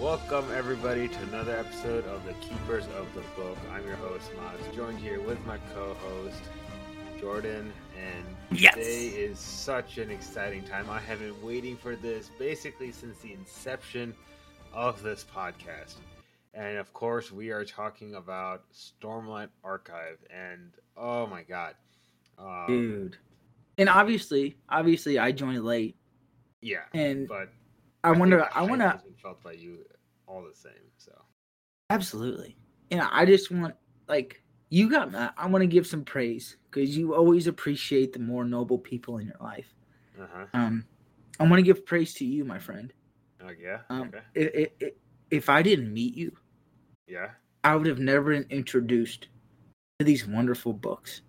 Welcome everybody to another episode of the Keepers of the Book. I'm your host Maz, joined here with my co-host Jordan, and Yes. today is such an exciting time. I have been waiting for this basically since the inception of this podcast. And of course, we are talking about Stormlight Archive, and oh my god, um, dude. And obviously, obviously, I joined late, yeah. and But I think wonder, I want to felt by you all the same. So absolutely, and I just want like you got. I want to give some praise because you always appreciate the more noble people in your life. uh huh. Um, I want to give praise to you, my friend. Oh yeah. Um, okay. i i i if I didn't meet you, Yeah. I would have never been introduced to these wonderful books.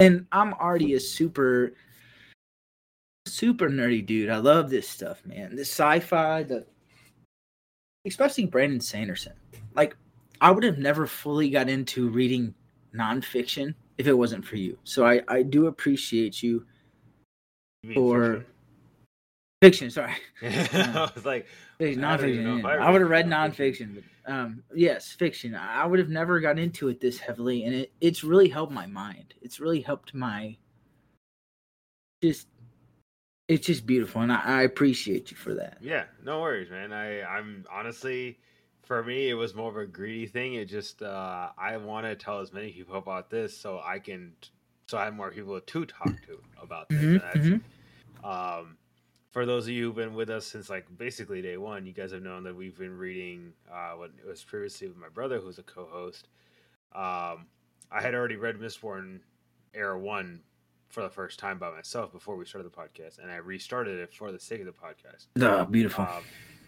And I'm already a super, super nerdy dude. I love this stuff, man. The sci-fi, the especially Brandon Sanderson. Like, I would have never fully got into reading nonfiction if it wasn't for you. So I, I do appreciate you for fiction. Sorry. I was like, Fiction, I don't even know nonfiction. yeah. I I, would have read nonfiction, but um, yes, fiction. I I would have never got into it this heavily, and it, it's really helped my mind. It's really helped my just. It's just beautiful, and I, I appreciate you for that. yeah, no worries, man. I, I'm honestly, for me, it was more of a greedy thing. It just, uh, I want to tell as many people about this so I can, so I have more people to talk to about this. Mhm, that's- mhm. Um, for those of you who've been with us since like basically day one, you guys have known that we've been reading uh, what it was previously with my brother, who's a co-host. Um, I had already read Mistborn Era One for the first time by myself before we started the podcast, and I restarted it for the sake of the podcast. Oh, beautiful. Um,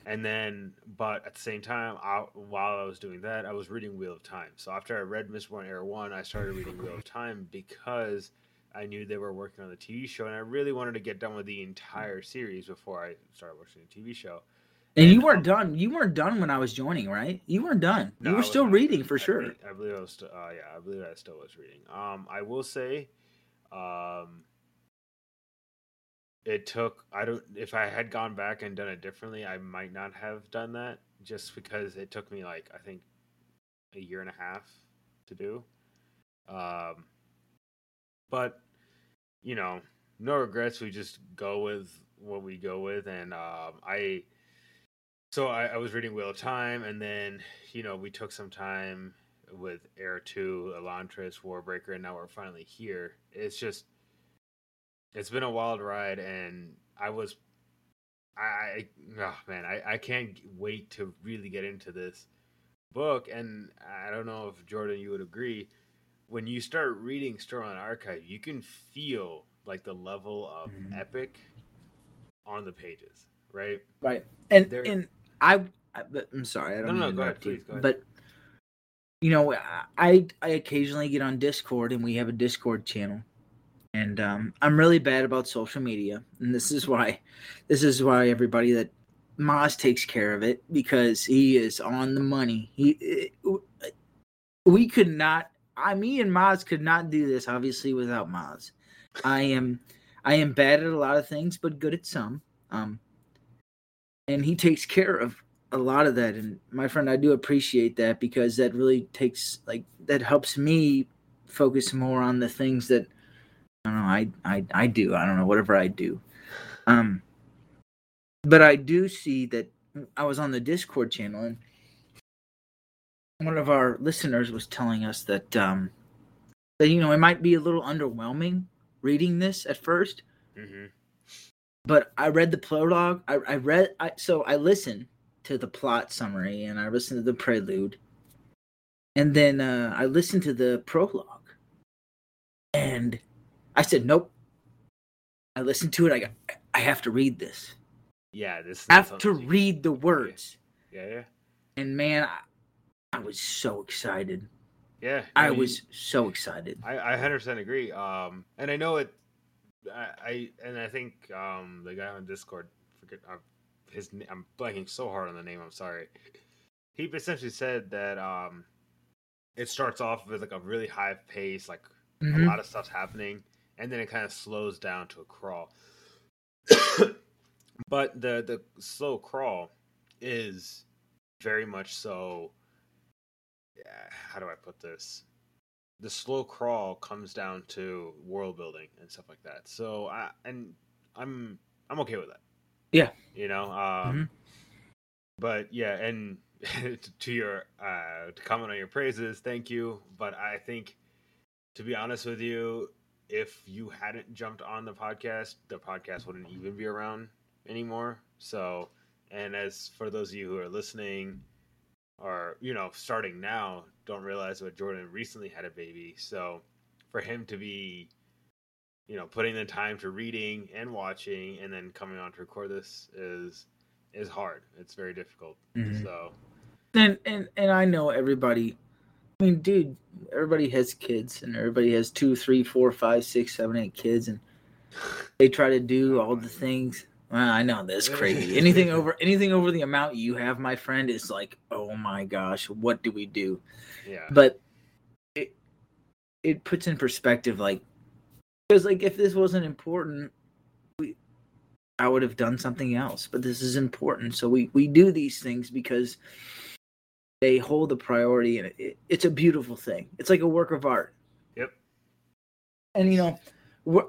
and then, but at the same time, I, while I was doing that, I was reading Wheel of Time. So after I read Mistborn Era One, I started reading Wheel of Time because I knew they were working on the TV show, and I really wanted to get done with the entire series before I started watching the TV show. and you weren't um, done. You weren't done when I was joining, right? You weren't done. No, you were still reading for I sure. believe- I believe I was. Still, uh, yeah, I believe I still was reading. Um, I will say, um, it took. I don't. If I had gone back and done it differently, I might not have done that. Just because it took me like I think a year and a half to do. Um, but you know, no regrets. We just go with what we go with, and um, I so I, I was reading Wheel of Time, and then you know we took some time with Era Two, Elantris, Warbreaker, and now we're finally here. It's just it's been a wild ride, and I was I, oh man, I, I can't wait to really get into this book, and I don't know if Jordan you would agree. When you start reading Stormlight Archive, you can feel like the level of Mhm. epic on the pages, right? Right. And There- and I, I but I'm sorry, I don't No, no, go ahead, please, go ahead. But you know, I I occasionally get on Discord and we have a Discord channel. And um, I'm really bad about social media, and this is why, this is why everybody that Moz takes care of it because he is on the money. He, we could not. I, me and Moz could not do this obviously without Moz. I am, I am bad at a lot of things, but good at some. Um, and he takes care of a lot of that and my friend i do appreciate that because that really takes like that helps me focus more on the things that i don't know i i, I do i don't know whatever i do um but i do see that i was on the discord channel and one of our listeners was telling us that um that you know it might be a little underwhelming reading this at first Mm-hmm. but I read the prologue. I, I read I so I listened to the plot summary and I listened to the prelude, and then uh, I listened to the prologue, and I said, "Nope." I listened to it. I got. I have to read this. Yeah, this. I have to read the words. Yeah, yeah, And man, I, I was so excited. yeah. I no, you- was so excited. I, I 100% agree. Um, and I know it. I, I and I think um the guy on Discord forget uh, his. I'm blanking so hard on the name. I'm sorry. He essentially said that um, it starts off with like a really high pace, like a Mhm. lot of stuff's happening, and then it kind of slows down to a crawl. but the the slow crawl is very much so. yeah, How do I put this? The slow crawl comes down to world building and stuff like that. So I and I'm I'm okay with that. Yeah. you know. Um, But yeah, and to your uh, to comment on your praises, thank you. But I think, to be honest with you, if you hadn't jumped on the podcast, the podcast wouldn't even be around anymore. So, and as for those of you who are listening, or you know, starting now, don't realize what Jordan recently had a baby. So, for him to be, you know, putting the time to reading and watching, and then coming on to record this is is hard. It's very difficult. Mhm. So, and and and I know everybody. I mean, dude, everybody has kids, and everybody has two, three, four, five, six, seven, eight kids, and they try to do all the things. Well, I know that's crazy. anything over anything over the amount you have, my friend, is like, oh my gosh, what do we do? yeah, But it it puts in perspective, like, because like if this wasn't important, we I would have done something else. But this is important, so we we do these things because they hold the priority, and it, it's a beautiful thing. It's like a work of art. Yep. And you know,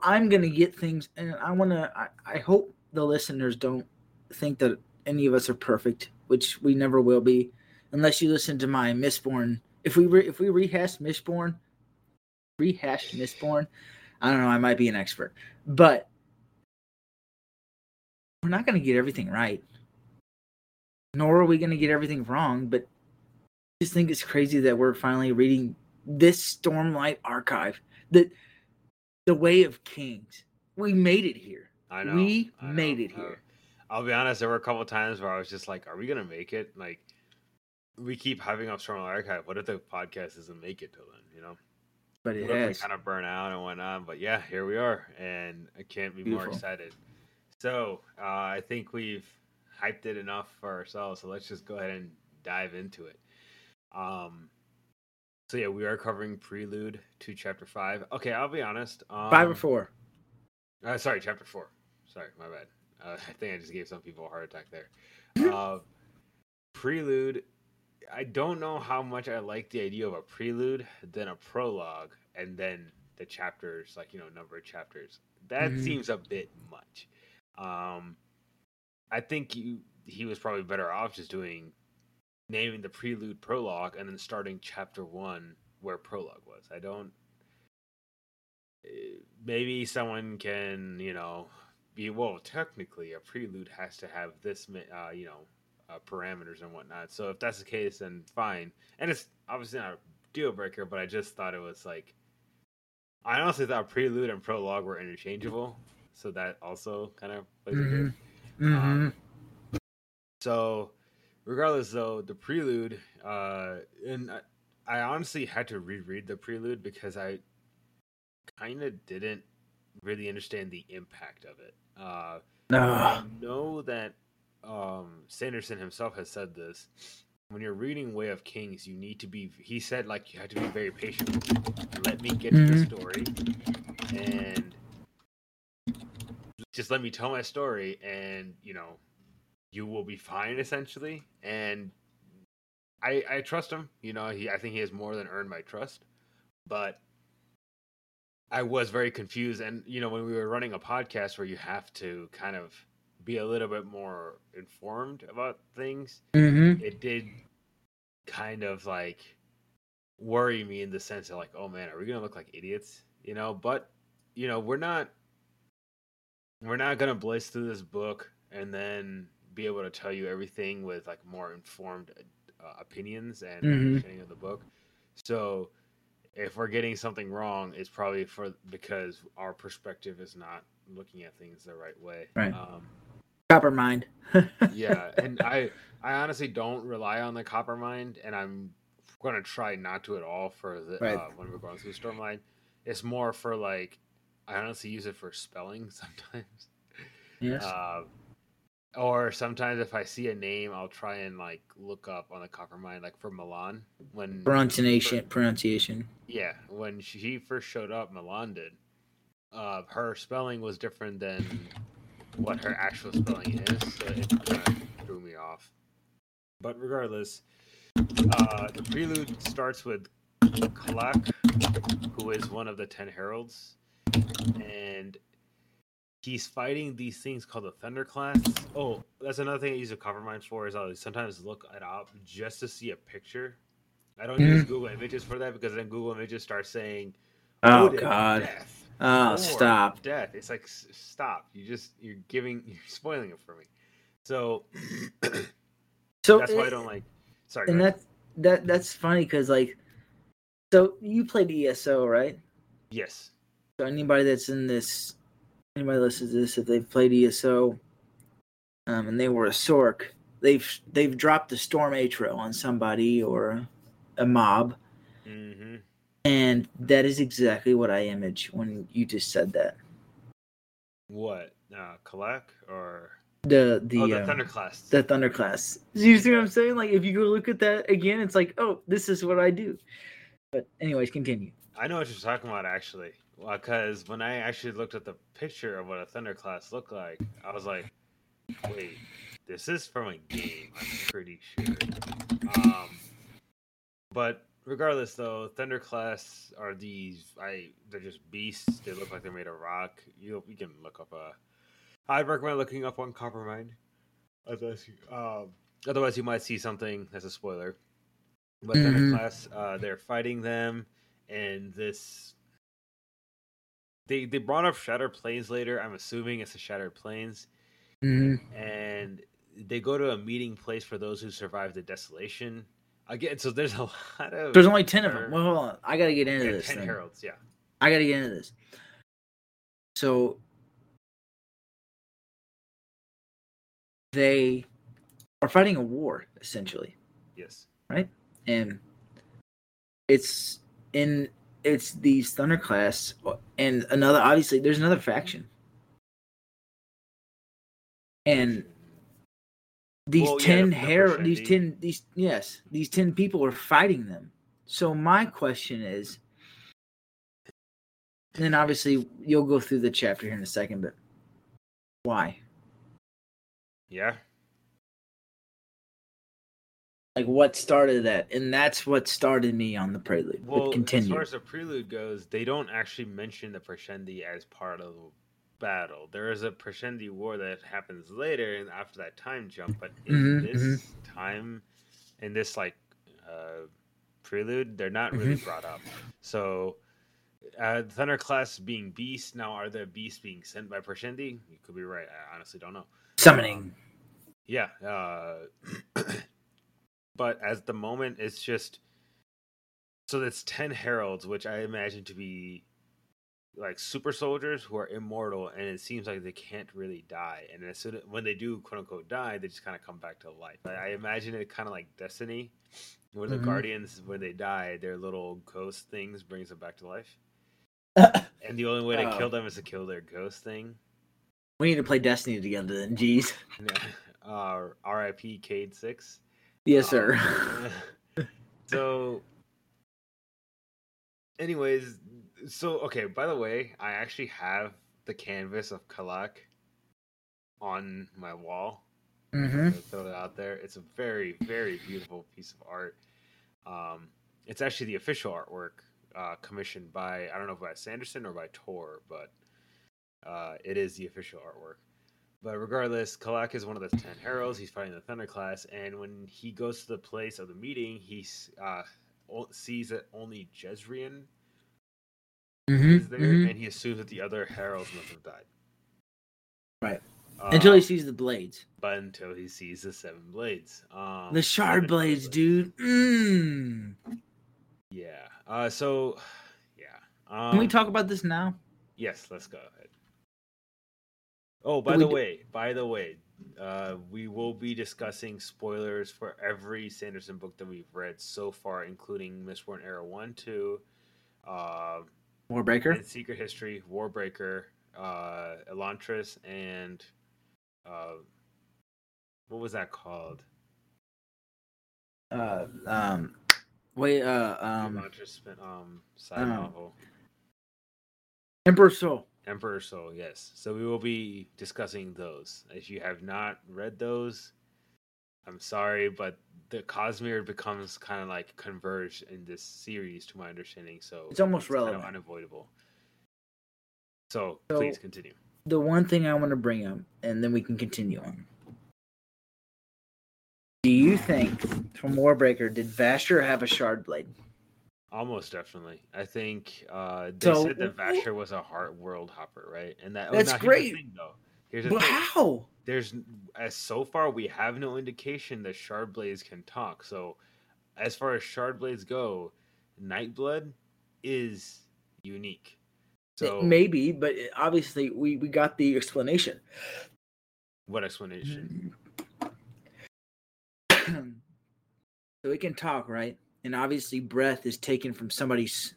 I'm gonna get things, and I wanna. I, I hope the listeners don't think that any of us are perfect, which we never will be, unless you listen to my Mistborn. If we re, if we rehash Mistborn, rehashed Mistborn, I don't know. I might be an expert, but we're not gonna get everything right. Nor are we gonna get everything wrong, but I just think it's crazy that we're finally reading this Stormlight archive. That the Way of Kings. We made it here. I know. we I know. made it Uh, here. I'll be honest. There were a couple times where I was just like, "Are we gonna make it?" Like, we keep having up Stormlight Archive. What if the podcast doesn't make it till then? You know, But it what if we has. kind of burn out and whatnot? But yeah, here we are, and I can't be more excited. So uh, I think we've hyped it enough for ourselves. So let's just go ahead and dive into it. Um. So yeah, we are covering Prelude to Chapter Five. Okay, I'll be honest. Um, Five or four. Uh, sorry, chapter four. Sorry, my bad. Uh, I think I just gave some people a heart attack there. Uh, prelude. I don't know how much I like the idea of a prelude, then a prologue, and then the chapters, like you know, number of chapters. That Mhm. seems a bit much. Um, I think you he was probably better off just doing naming the prelude prologue and then starting chapter one where prologue was. I don't eh, maybe someone can you know be well technically a prelude has to have this uh, you know uh, parameters and whatnot so if that's the case then fine and it's obviously not a deal breaker but i just thought it was like i honestly thought prelude and prologue were interchangeable so that also kind of plays a bit Mhm. Mhm. so, regardless, though, the prelude, uh, and I, I honestly had to reread the prelude because I kind of didn't really understand the impact of it. Uh, I Ah, know that um, Sanderson himself has said this. When you're reading Way of Kings, you need to be. He said like you have to be very patient. Let me get to the story, and just let me tell my story, and you know, you will be fine essentially. And I I trust him. You know, he I think he has more than earned my trust, but. I was very confused, and you know, when we were running a podcast where you have to kind of be a little bit more informed about things, mhm. it did kind of like worry me in the sense of like, oh man, are we gonna look like idiots? You know, but you know, we're not we're not gonna blaze through this book and then be able to tell you everything with like more informed uh, opinions and Mhm. understanding of the book. So if we're getting something wrong, it's probably for because our perspective is not looking at things the right way. Right. Um, Coppermind. yeah, and I I honestly don't rely on the Coppermind, and I'm gonna try not to at all for the Right. uh, when we're going through Stormlight. It's more for like I honestly use it for spelling sometimes, yes. uh, or sometimes if I see a name, I'll try and like look up on the Coppermind, like for Milan when pronunciation. Pronunciation. yeah, when she first showed up, Milan did. Uh, her spelling was different than what her actual spelling is, so it kind of threw me off. But regardless, uh, the prelude starts with Kalak, who is one of the ten heralds, and he's fighting these things called the Thunderclasts. Oh, that's another thing I use a Coppermind for is I sometimes look it up just to see a picture. I don't use Mhm. Google Images for that because then Google Images starts saying, Oh God. death, Oh stop. death." It's like stop. You just you're giving you're spoiling it for me. So So that's why I don't like. Sorry. and ahead. that that that's funny because like, so you played ESO, right? yes. So anybody that's in this, anybody listens to this, if they've played ESO, um, and they were a Sork, they've they've dropped a Storm Atro on somebody or a mob, hmm and that is exactly what I image when you just said that. What? Uh, Kalak or The the oh the um, Thunderclasts? the Thunderclasts. You see what I'm saying? Like if you go look at that again, it's like, oh, this is what I do. But anyways, continue. I know what you're talking about actually, because when I actually looked at the picture of what a Thunderclast looked like, I was like, wait, this is from a game. I'm pretty sure. Um, but regardless, though, Thunderclasts are these. I they're just beasts. They look like they're made of rock. You you can look up a. I'd recommend looking up on Coppermind. Otherwise, you- um, otherwise you might see something that's a spoiler. But Mhm. Thunderclasts, uh, they're fighting them, and this. They they brought up Shattered Plains later. I'm assuming it's the Shattered Plains hmm and they go to a meeting place for those who survived the desolation. Again, so there's a lot of There's only ten of them. Well, hold on. I gotta get into yeah, this. ten then. heralds. Yeah, I gotta get into this. So they are fighting a war essentially, yes, Right, and it's in it's these Thunderclasts and another. Obviously, there's another faction, and these Well, ten the hair these ten these yes these ten people are fighting them. So my question is and then obviously you'll go through the chapter here in a second but why? Yeah. like what started that? And that's what started me on the prelude Well, but as far as the prelude goes, they don't actually mention the Parshendi as part of the battle. There is a Parshendi war that happens later, and after that time jump. But in Mhm, this time, in this like uh, prelude, they're not really Mm-hmm. brought up. So. Uh, Thunderclasts being beasts now are the beasts being sent by Parshendi? You could be right. I honestly don't know. summoning Yeah. Uh, but as the moment, it's just so that's ten heralds, which I imagine to be like super soldiers who are immortal, and it seems like they can't really die. And as soon as, when they do quote unquote die, they just kind of come back to life. I, I imagine it kind of like Destiny, where the Mhm. guardians, when they die, their little ghost things brings them back to life. And the only way to Oh. kill them is to kill their ghost thing. we need to play destiny together then jeez uh, R.I.P. Cayde Six. yes sir Um, so, anyways, so okay. By the way, I actually have the canvas of Kalak on my wall. Mm-hmm. throw it out there. It's a very, very beautiful piece of art. Um, it's actually the official artwork uh, commissioned by I don't know if by Sanderson or by Tor, but uh, it is the official artwork. But regardless, Kalak is one of the ten heralds. He's fighting the Thunderclasts, and when he goes to the place of the meeting, he uh, sees that only Jezrien Mm-hmm. is there, and he assumes that the other heralds must have died. Right. Uh, until he sees the blades but until he sees the seven blades. Um, the shard seven blades dude mm. Yeah. Uh. So, yeah. Um, can we talk about this now Yes. Let's go ahead. Oh, by we the do- way, by the way, uh, we will be discussing spoilers for every Sanderson book that we've read so far, including Mistborn Era One, Two, uh, warbreaker Secret History, Warbreaker, uh, Elantris, and uh, what was that called? uh um wait uh um Elantris spin- um side oh. novel. emperor soul Emperor Soul, yes. So we will be discussing those. If you have not read those, I'm sorry, but the Cosmere becomes kind of like converged in this series, to my understanding. So It's almost kind of unavoidable. So, So- please continue. The one thing I want to bring up, and then we can continue on. Do you think from Warbreaker did Vasher have a shard blade? Almost definitely. I think uh, they So- said that Vasher was a heart world hopper, right? And that oh, That's here's great. thing, though. Here's the But thing. how? There's as so far we have no indication that shard blades can talk. So, as far as shard blades go, Nightblood is unique. So, Maybe, but eh, obviously we we got the explanation. what explanation? so it can talk, right? And obviously, breath is taken from somebody's.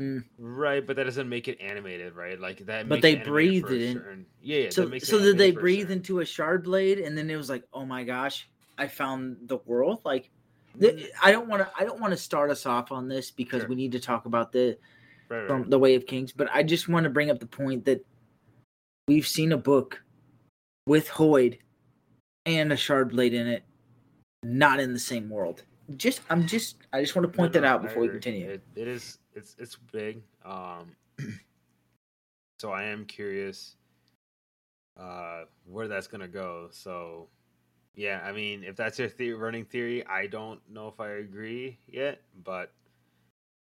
Mm. Right, but that doesn't make it animated, right? Like that. But they breathed it in. certain- Yeah, yeah. So, that makes it so did they animated for a breathe certain- into a shard blade, and then it was like, oh my gosh, I found the world. Like, th- mm. I don't want to. I don't want to start us off on this because Sure. we need to talk about the Right, right. from the Way of Kings. But I just want to bring up the point that we've seen a book with Hoid and a shard blade in it, not in the same world. Just, I'm just, I just want to point No, that no, out before we continue. It, it is it's it's big. Um so I am curious uh where that's gonna go. So yeah, I mean if that's your theory, running theory, I don't know if I agree yet, but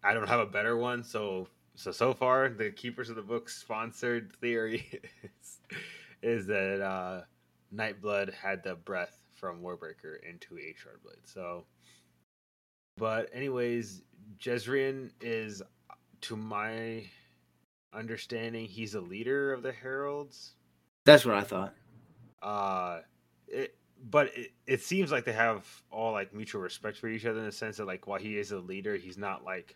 I don't have a better one. So so so far the Keepers of the Book sponsored theory is, is that uh Nightblood had the breath from Warbreaker into a Shardblade. So but anyways, Jezrien is, to my understanding, he's a leader of the heralds. That's what I thought. Uh, it, but it, it seems like they have all like mutual respect for each other in the sense that like while he is a leader, he's not like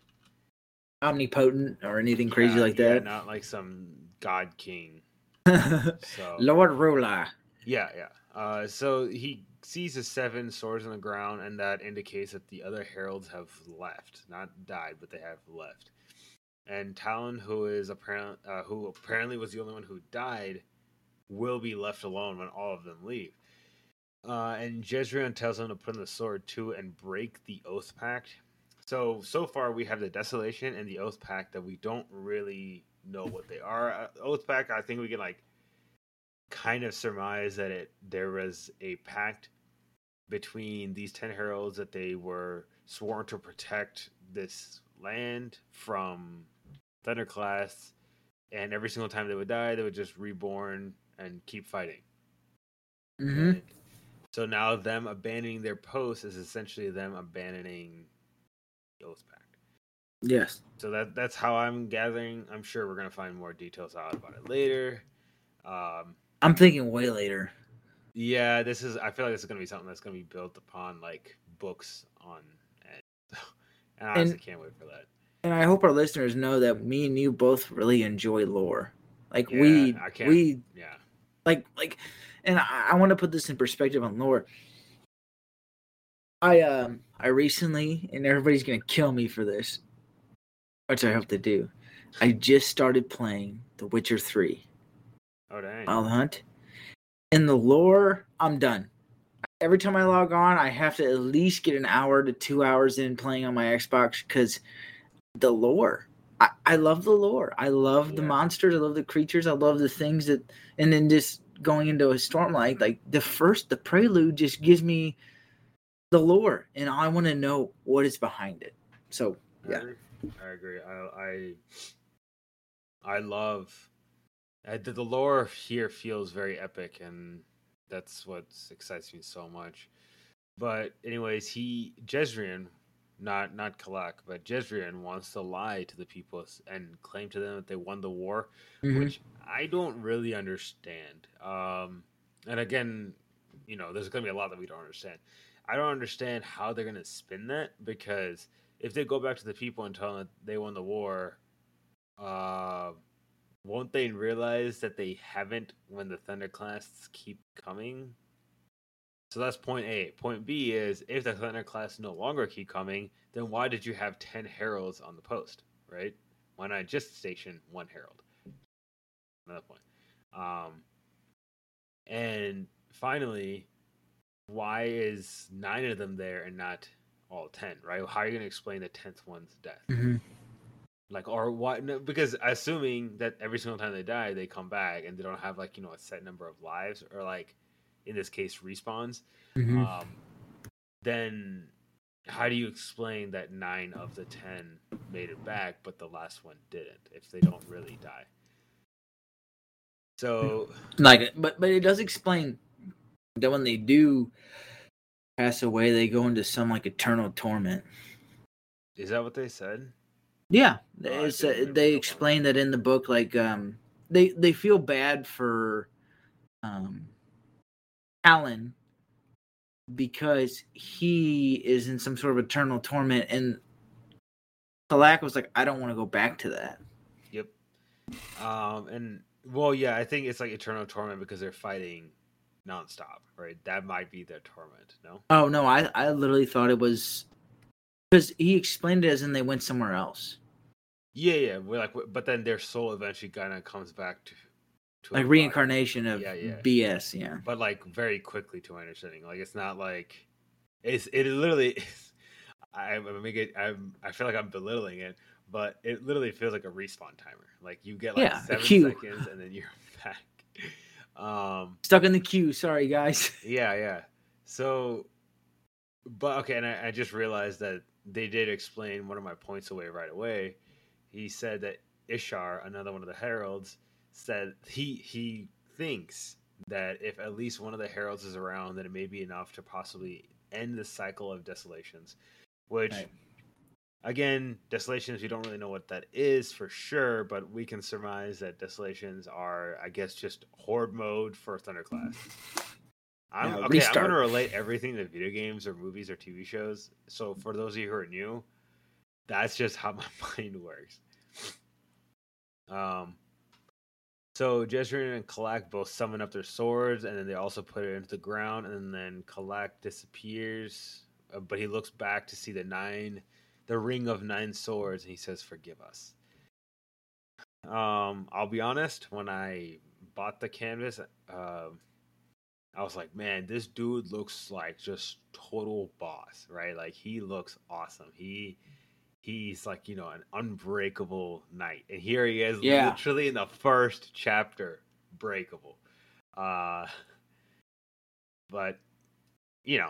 Omnipotent or anything crazy yeah, like yeah, that. not like some god king. So Lord Ruler. Yeah, yeah. Uh, so he sees the seven swords on the ground, and that indicates that the other heralds have left, not died, but they have left. And Taln, who is apparent, uh, who apparently was the only one who died, will be left alone when all of them leave. Uh, and Jezrien tells him to put in the sword too and break the oath pact. So so far we have the desolation and the oath pact that we don't really know what they are. Uh, oath pact, I think we can like kind of surmise that it there was a pact between these ten heralds that they were sworn to protect this land from Thunderclasts, and every single time they would die, they would just reborn and keep fighting. hmm And so now them abandoning their post is essentially them abandoning the oath pact. Yes. So that that's how I'm gathering. I'm sure we're gonna find more details out about it later. Um, I'm thinking way later. Yeah, this is. I feel like this is gonna be something that's gonna be built upon like books on and I And- honestly can't wait for that. And I hope our listeners know that me and you both really enjoy lore. Like Yeah, we I can't- we Yeah, like like and I, I want to put this in perspective on lore. I um I recently and everybody's gonna kill me for this, which I hope they do. I just started playing The Witcher 3. Oh dang. Wild Hunt. In the lore, I'm done. Every time I log on, I have to at least get an hour to two hours in playing on my Xbox because the lore. I, I love the lore. I love the monsters. I love the creatures. I love the things that, and then just going into a stormlight, like the first, the prelude just gives me the lore, and I want to know what is behind it. So I yeah. agree. I agree. I I, I love uh, the, the lore here feels very epic, and that's what excites me so much. But anyways, he Jezrien, not not Kalak, but Jezrien wants to lie to the people and claim to them that they won the war, Mhm. which I don't really understand. Um, and again, you know, there's gonna be a lot that we don't understand. I don't understand how they're gonna spin that because if they go back to the people and tell them that they won the war, uh, won't they realize that they haven't when the Thunderclasts keep coming? So that's point A. Point B is if the Thunderclasts no longer keep coming, then why did you have ten heralds on the post, right? Why not just station one herald? Another point. Um, and finally, why is nine of them there and not all ten? Right? How are you going to explain the tenth one's death? Mhm. Like, or why? No, because assuming that every single time they die, they come back and they don't have like you know a set number of lives, or like in this case respawns. Mhm. Um, then how do you explain that nine of the ten made it back, but the last one didn't? If they don't really die. So like but but it does explain that when they do pass away they go into some like eternal torment is that what they said? Yeah it's, uh, they explain that in the book like um they they feel bad for um alan because he is in some sort of eternal torment and Kalak was like i don't want to go back to that Yep. Um, and well, yeah, I think it's like eternal torment because they're fighting nonstop, right? That might be their torment. No. oh no i i literally thought it was because he explained it as in they went somewhere else Yeah, yeah. We're like, but then their soul eventually kind of comes back to, to like body. reincarnation of Yeah, yeah. BS. Yeah. but like very quickly to my understanding. Like it's not like it's it literally. Is, I I make it. I'm. I feel like I'm belittling it, but it literally feels like a respawn timer. Like you get like Yeah, a seven queue. seconds and then you're back. Um. Stuck in the queue. Sorry, guys. Yeah, yeah. So, but okay, and I, I just realized that they did explain one of my points away right away. He said that Ishar, another one of the heralds, said he he thinks that if at least one of the heralds is around, then it may be enough to possibly end the cycle of desolations. Which, Right. again, desolations we don't really know what that is for sure, but we can surmise that desolations are, I guess, just horde mode for Thunderclasts. I'm, Yeah, okay, I'm going to relate everything to video games or movies or TV shows. So for those of you who are new, that's just how my mind works. Um, so Jezrien and Kalak both summon up their swords, and then they also put it into the ground, and then Kalak disappears, uh, but he looks back to see the nine, the ring of nine swords, and he says, "Forgive us." Um, I'll be honest. When I bought the canvas, um, I was like, "Man, this dude looks like just total boss, right? Like he looks awesome. He." He's like, you know, an unbreakable knight. And here he is Yeah. literally in the first chapter, breakable. Uh but you know,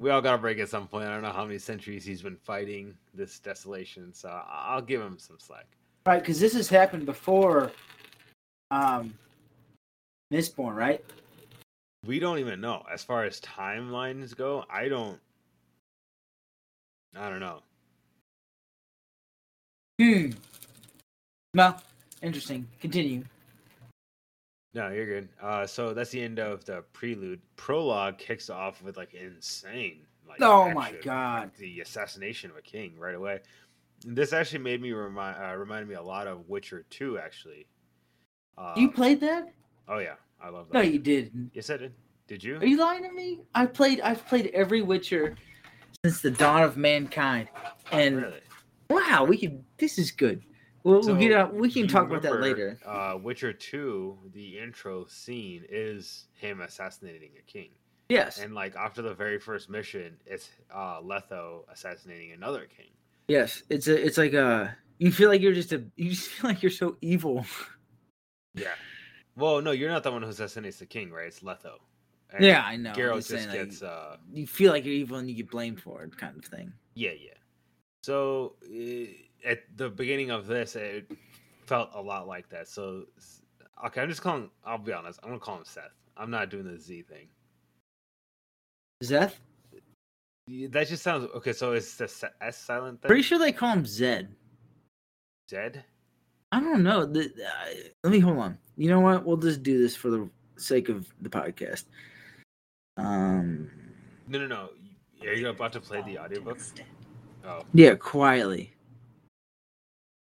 we all gotta break at some point. I don't know how many centuries he's been fighting this desolation, so I'll give him some slack. Right, because this has happened before. Um, Mistborn, right? We don't even know. As far as timelines go, I don't I don't know. Hmm. Well, interesting. Continue. No, you're good. Uh, so that's the end of the prelude. Prologue kicks off with like insane. Like, Oh my God. like, the assassination of a king right away. This actually made me remind uh, reminded me a lot of Witcher Two. Actually, uh, you played that? Oh yeah, I love that. No, you didn't. Yes, I did. Did you? Are you lying to me? I played. I've played every Witcher since the dawn of mankind, and really? wow, we can. This is good. We'll, we'll get out. We can talk about that later. Uh, Witcher Two, the intro scene is him assassinating a king, Yes. and like after the very first mission, it's uh, Letho assassinating another king. Yes. It's a. It's like a. You feel like you're just a. You just feel like you're so evil. Yeah. Well, no, you're not the one who assassinates the king, right? It's Letho. And yeah, I know. Geralt just saying, like, gets uh you feel like you're evil and you get blamed for it, kind of thing. yeah, yeah. So uh, at the beginning of this, it felt a lot like that. So okay, I'm just calling. I'll be honest. I'm gonna call him Seth. I'm not doing the Z thing. Zeth. That just sounds okay. So it's the s S silent thing. Pretty sure they call him Zed. Zed. I don't know. The, uh, let me hold on. You know what? We'll just do this for the sake of the podcast. Um. No, no, no. Are you about to play the audiobook? Oh, Yeah, quietly.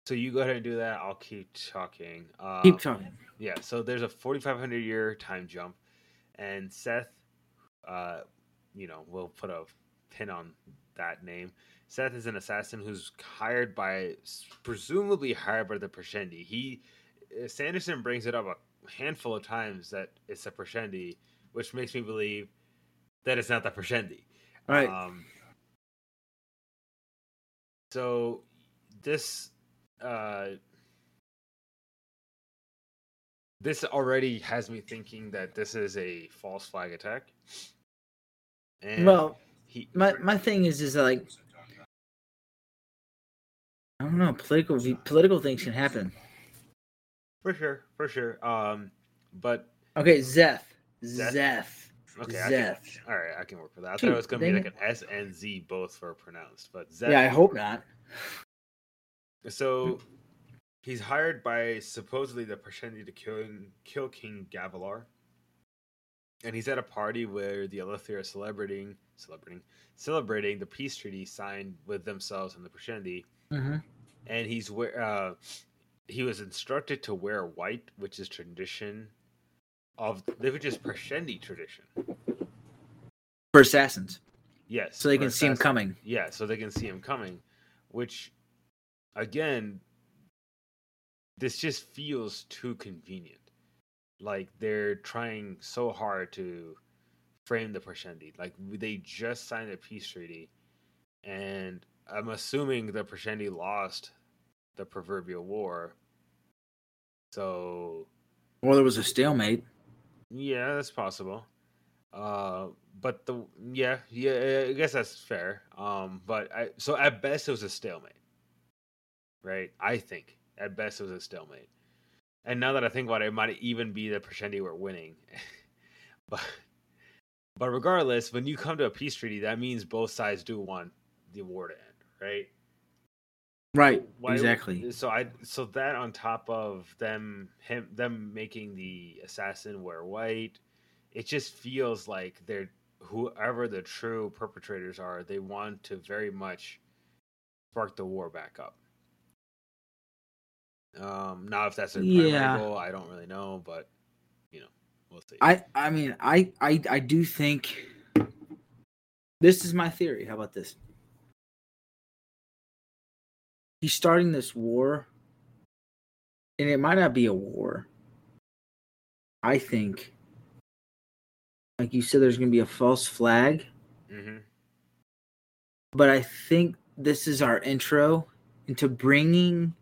so you go ahead and do that. I'll keep talking. Um, Keep talking. Yeah, so there's a 4,500 year time jump, and Seth, uh, you know, we'll put a pin on that name. Seth is an assassin who's hired by, presumably hired by the Parshendi. He, uh, Sanderson brings it up a handful of times that it's a Parshendi, which makes me believe that it's not the Parshendi. Right. Um, so this uh, this already has me thinking that this is a false flag attack. And well, he, my my thing is is like I don't know. Political political things can happen. for sure, for sure. Um, but Okay, Zeth. Zeth? Zeth. okay, I can, all right, I can work with that. I Shoot, thought it was gonna be like an S and Z both were pronounced, but Zeth, Yeah, I hope not. So he's hired by supposedly the Parshendi to kill, kill King Gavilar. And he's at a party where the Alethi are celebrating celebrating celebrating the peace treaty signed with themselves and the Parshendi. hmm And he's wear uh he was instructed to wear white, which is tradition of which is Parshendi tradition. For assassins, Yes. so they can see him coming. Yeah, so they can see him coming, which again this just feels too convenient. Like they're trying so hard to frame the Parshendi. Like they just signed a peace treaty and I'm assuming the Parshendi lost the proverbial war. So Well, there was a stalemate. yeah, that's possible. Uh, but the yeah, yeah, I guess that's fair. Um, but I so at best it was a stalemate, right? I think at best it was a stalemate. And now that I think about it, it might even be the Parshendi were winning. but but regardless, when you come to a peace treaty, that means both sides do want the war to end, right? Right. Why- exactly. So I so that on top of them him them making the assassin wear white, it just feels like they're whoever the true perpetrators are, they want to very much spark the war back up. Um now if that's their primary Yeah. goal, I don't really know, but you know, we'll see. I I mean I I I do think this is my theory. How about this? He's starting this war, and it might not be a war. I think, like you said, there's going to be a false flag, hmm but I think this is our intro into bringing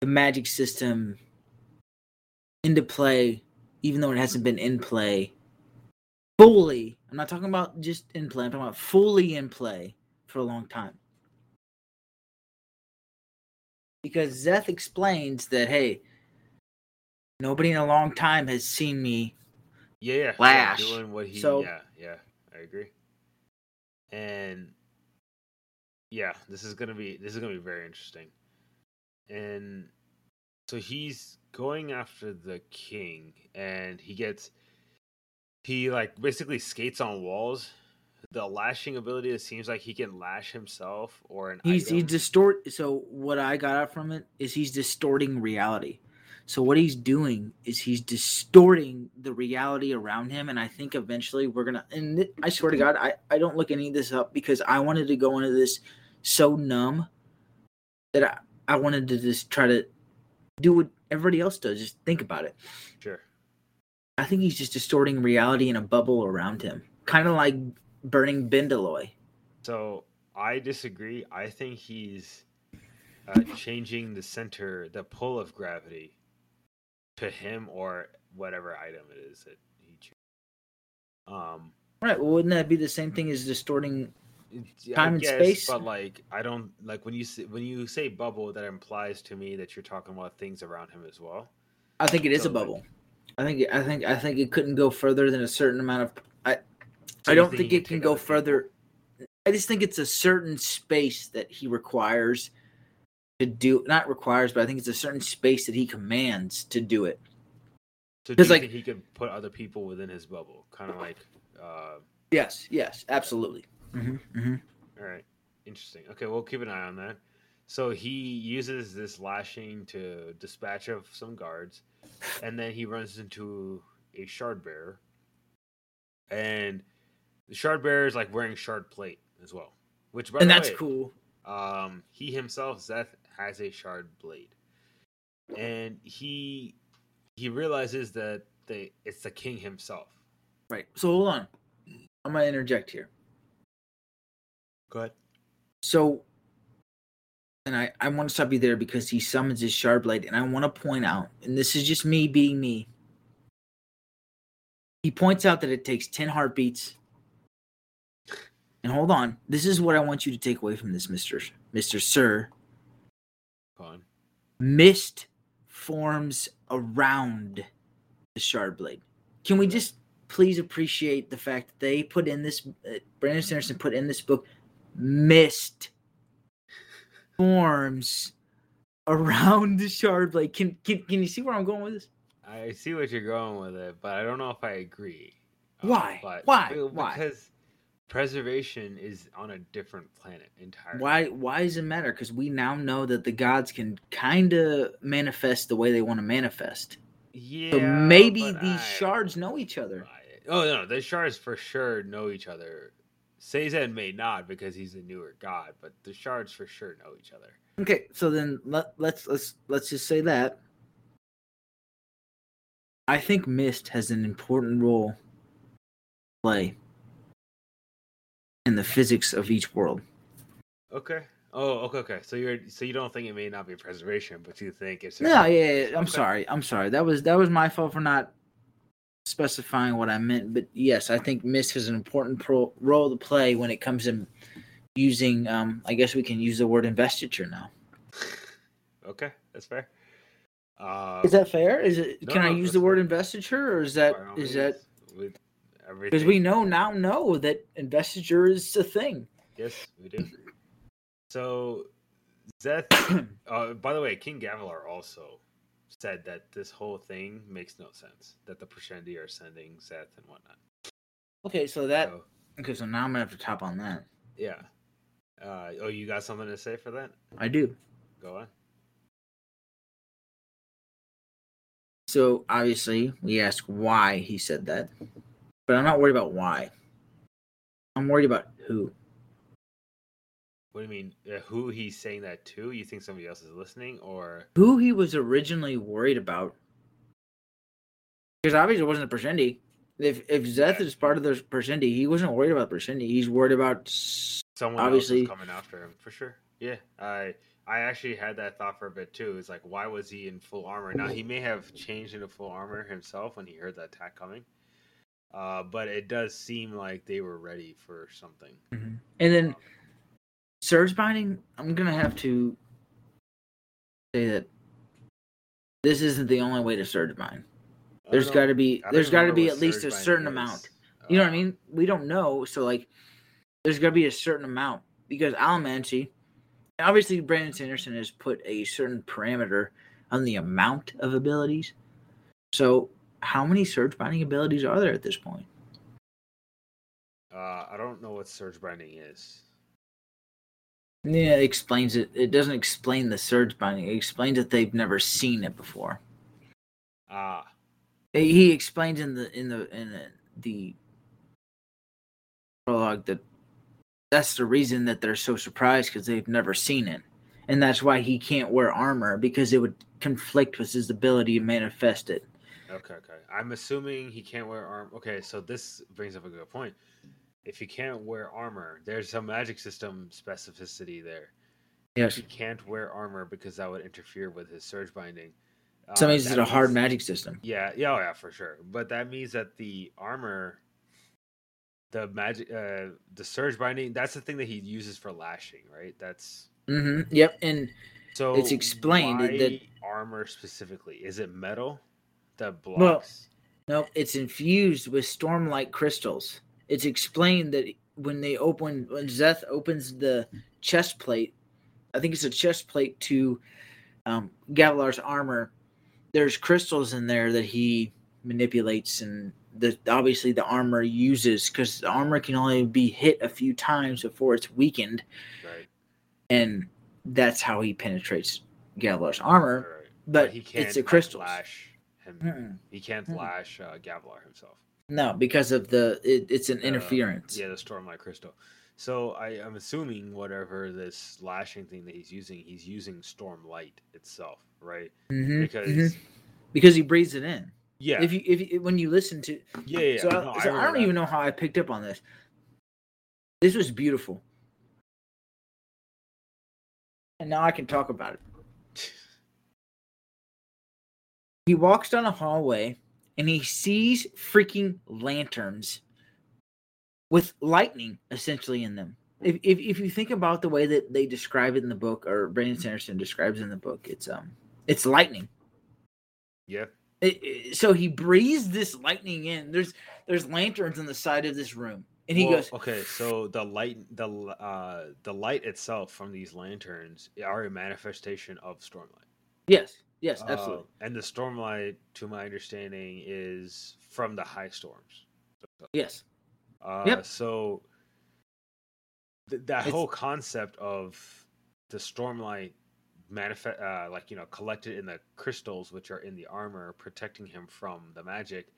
the magic system into play, even though it hasn't been in play fully. I'm not talking about just in play, I'm talking about fully in play for a long time. Because Zeth explains that, hey, nobody in a long time has seen me. Yeah, yeah, yeah, doing what he So- yeah, yeah, I agree. And yeah, this is gonna be this is gonna be very interesting. And so he's going after the king, and he gets he like basically skates on walls. The lashing ability, it seems like he can lash himself or an He's he distort. So what I got out from it is he's distorting reality. So what he's doing is he's distorting the reality around him, and I think eventually we're gonna. And I swear to God, I I don't look any of this up because I wanted to go into this so numb that I I wanted to just try to do what everybody else does. Just think about it. sure. I think he's just distorting reality in a bubble around him, kind of like burning Bendalloy. So I disagree. I think he's uh, changing the center, the pull of gravity, to him or whatever item it is that he chooses. Um, Right. Well, wouldn't that be the same thing as distorting? Time I and guess, space? but like I don't like when you say, when you say bubble, that implies to me that you're talking about things around him as well. I think it is So, a like- bubble. I think I think I think it couldn't go further than a certain amount of. I So I don't he think it can go further. I just think it's a certain space that he requires to do. Not requires, but I think it's a certain space that he commands to do it. So do 'Cause, you like- think he could put other people within his bubble, kind of like, uh, Yes. Yes. Absolutely. hmm hmm All right. Interesting. Okay, we'll keep an eye on that. So he uses this lashing to dispatch of some guards, and then he runs into a shard bearer. And the shard bearer is like wearing shard plate as well. Which by And the that's way, cool. um he himself, Zeth, has a shard blade. And he he realizes that they it's the king himself. Right. So hold on. I'm gonna interject here. Go ahead. So, and I, I want to stop you there because he summons his shard blade, and I want to point out, and this is just me being me. He points out that it takes 10 heartbeats. And hold on. This is what I want you to take away from this, Mr. Mr. Sir. Go on. Mist forms around the shard blade. Can we just please appreciate the fact that they put in this, uh, Brandon Sanderson put in this book, mist forms around the Shardblade. Can, can can you see where I'm going with this? I see what you're going with it, but I don't know if I agree. Why? But Why? Why? Because preservation is on a different planet entirely. Why why does it matter? Because we now know that the gods can kind of manifest the way they want to manifest. Yeah. So maybe these I- shards know each other. Oh no, the shards for sure know each other. Sazed may not because he's a newer god, but the shards for sure know each other. Okay, so then let, let's let's let's just say that. I think Mist has an important role to play in the physics of each world. Okay. Oh, okay, okay. So you're so you don't think it may not be preservation, but you think it's No, yeah, yeah, I'm Okay. sorry. I'm sorry. That was that was my fault for not specifying what I meant. But yes, I think Mist has an important pro- role to play when it comes to using. Um, I guess we can use the word investiture now. Okay, that's fair. Uh, Is that fair? Is it? No, can I use the word investiture, or is that is that with? Because we know now know that investiture is a thing. Yes, we do. So, Szeth. uh, by the way, King Gavilar also said that this whole thing makes no sense. That the Parshendi are sending Szeth and whatnot. Okay, so that So, okay. So now I'm gonna have to top on that. yeah. Uh, oh, you got something to say for that? I do. Go on. So obviously, we ask why he said that, but I'm not worried about why. I'm worried about who. What do you mean? Uh, who he's saying that to? You think somebody else is listening, or Who he was originally worried about. Because obviously it wasn't the Parshendi. If if Szeth Yeah. is part of the Parshendi, he wasn't worried about Parshendi. He's worried about someone Obviously- else is coming after him for sure? Yeah, I I actually had that thought for a bit too. It's like, why was he in full armor? Now he may have changed into full armor himself when he heard that attack coming, uh, but it does seem like they were ready for something. and then surge binding. I'm gonna have to say that this isn't the only way to surge bind. There's got to be there's got to be at least a certain amount. You know what I Uh, mean? We don't know, so like there's got to be a certain amount because Allomancy, obviously Brandon Sanderson has put a certain parameter on the amount of abilities. So how many surge binding abilities are there at this point? Uh, I don't know what surge binding is. Yeah, it explains it. It doesn't explain the surge binding. It explains that they've never seen it before. Ah, He explains in the in the in the, the prologue that that's the reason that they're so surprised because they've never seen it, and that's why he can't wear armor because it would conflict with his ability to manifest it. Okay, okay. I'm assuming he can't wear armor. Okay, so this brings up a good point. If he can't wear armor, there's some magic system specificity there. Yes, he can't wear armor because that would interfere with his surge binding. Uh, so means it's a hard magic system. Yeah, yeah, oh yeah, for sure. But that means that the armor, the magic, uh, the surge binding, that's the thing that he uses for lashing, right? That's hmm Yep, and so. It's explained that- armor specifically is it metal that Well, blocks. Nope, it's infused with stormlight crystals. It's explained that when they open, when Szeth opens the chest plate, I think it's a chest plate to um, Gavilar's armor. There's crystals in there that he manipulates, and the obviously the armor uses because the armor can only be hit a few times before it's weakened, right. and that's how he penetrates Gavilar's armor. right. But, he can't it's crystals. lash him. Mm-mm. He can't lash uh, Gavilar himself. No, because of the it, it's an Uh, interference. Yeah, the Stormlight Crystal. So I, I'm assuming whatever this lashing thing that he's using, he's using Stormlight itself, right? Mhm, Because mhm. because he breathes it in. Yeah. If you if you, when you listen to yeah, yeah. so, I, so I, remember don't that. even know how I picked up on this. This was beautiful. And now I can talk about it. He walks down a hallway and he sees freaking lanterns with lightning essentially in them. If, if, if you think about the way that they describe it in the book, or Brandon Sanderson describes it in the book, it's um it's lightning. Yeah. It- it- so he breathes this lightning in. There's there's lanterns on the side of this room, and he Well, goes, okay, so the light, the uh, the light itself from these lanterns are a manifestation of stormlight. "Yes, yes, absolutely." Uh, and the stormlight, to my understanding, is from the high storms. yes, Uh, Yep. So th- that It's- whole concept of the stormlight manifest, uh, like you know, collected in the crystals which are in the armor, protecting him from the magic,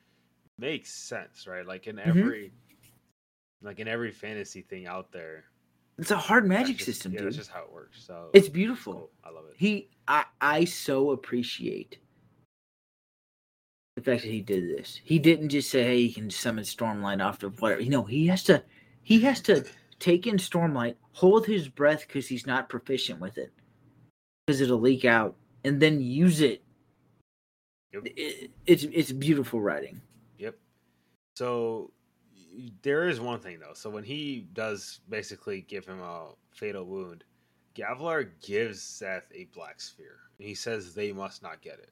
makes sense, right? Like in Mhm. every, like in every fantasy thing out there, it's a hard magic just- system, yeah, dude. that's just how it works. So It's beautiful. cool. I love it. He, I, I so appreciate the fact that he did this. He didn't just say, "Hey, you can summon Stormlight off of whatever." You know, he has to, he has to take in Stormlight, hold his breath because he's not proficient with it, because it'll leak out, and then use it. Yep. It- it's it's beautiful writing. Yep. So there is one thing though. So when he does basically give him a fatal wound, Gavlar gives Szeth a black sphere. And he says they must not get it.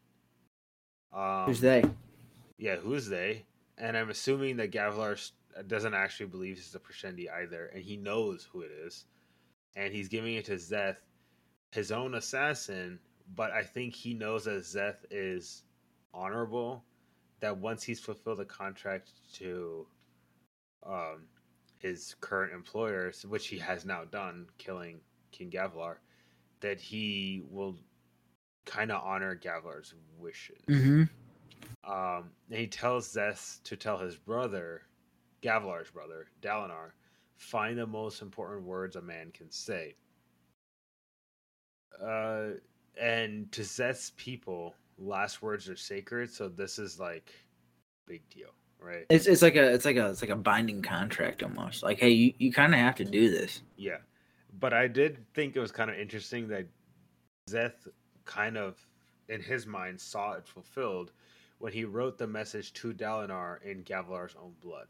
Um, Who's they? Yeah, who's they? And I'm assuming that Gavlar s- doesn't actually believe it's a Parshendi either, and he knows who it is, and he's giving it to Szeth, his own assassin. But I think he knows that Szeth is honorable. That once he's fulfilled the contract to um, his current employers, which he has now done, killing King Gavlar, that he will kind of honor Gavlar's wishes. Mm-hmm. Um, and he tells Szeth to tell his brother, Gavlar's brother, Dalinar, find the most important words a man can say. Uh, and to Szeth's people, last words are sacred, so this is like big deal, right? It's it's like a it's like a it's like a binding contract almost. Like, hey, you, you kind of have to do this. Yeah. But I did think it was kind of interesting that Szeth kind of, in his mind, saw it fulfilled when he wrote the message to Dalinar in Gavlar's own blood.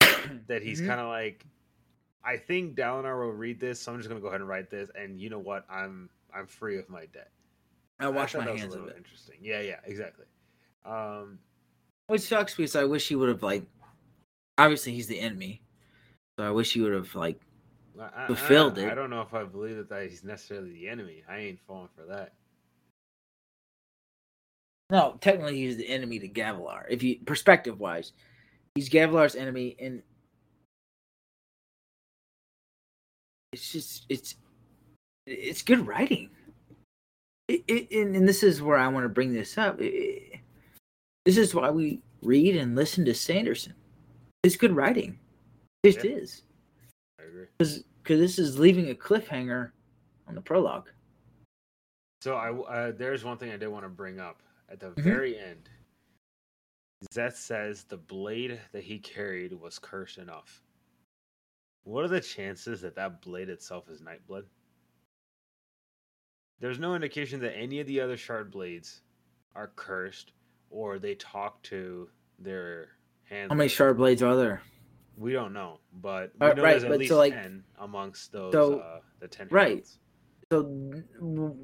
that he's Mhm. kind of like, I think Dalinar will read this, so I'm just gonna go ahead and write this, and you know what? I'm I'm free of my debt. I wash my that was a hands of it. Interesting. Yeah, yeah, exactly. Um, Which sucks because I wish he would have like. Obviously, he's the enemy, so I wish he would have like. I- I- Fulfilled I, it. I don't know if I believe that, that he's necessarily the enemy. I ain't falling for that. No, technically, he's the enemy to Gavilar. If you perspective wise, he's Gavilar's enemy, and it's just it's it's good writing. It, it, and, and this is where I want to bring this up. It- this is why we read and listen to Sanderson. It's good writing. It just Yeah. is. I agree. because this is leaving a cliffhanger on the prologue. So I uh, there's one thing I did want to bring up at the Mhm. very end. Szeth says the blade that he carried was cursed enough. What are the chances that that blade itself is Nightblood? There's no indication that any of the other shard blades are cursed or they talk to their hands. How many shard blades are there? We don't know, but we Uh, know right, there's at least so, like- ten amongst those. so- uh, the ten. right. heralds. So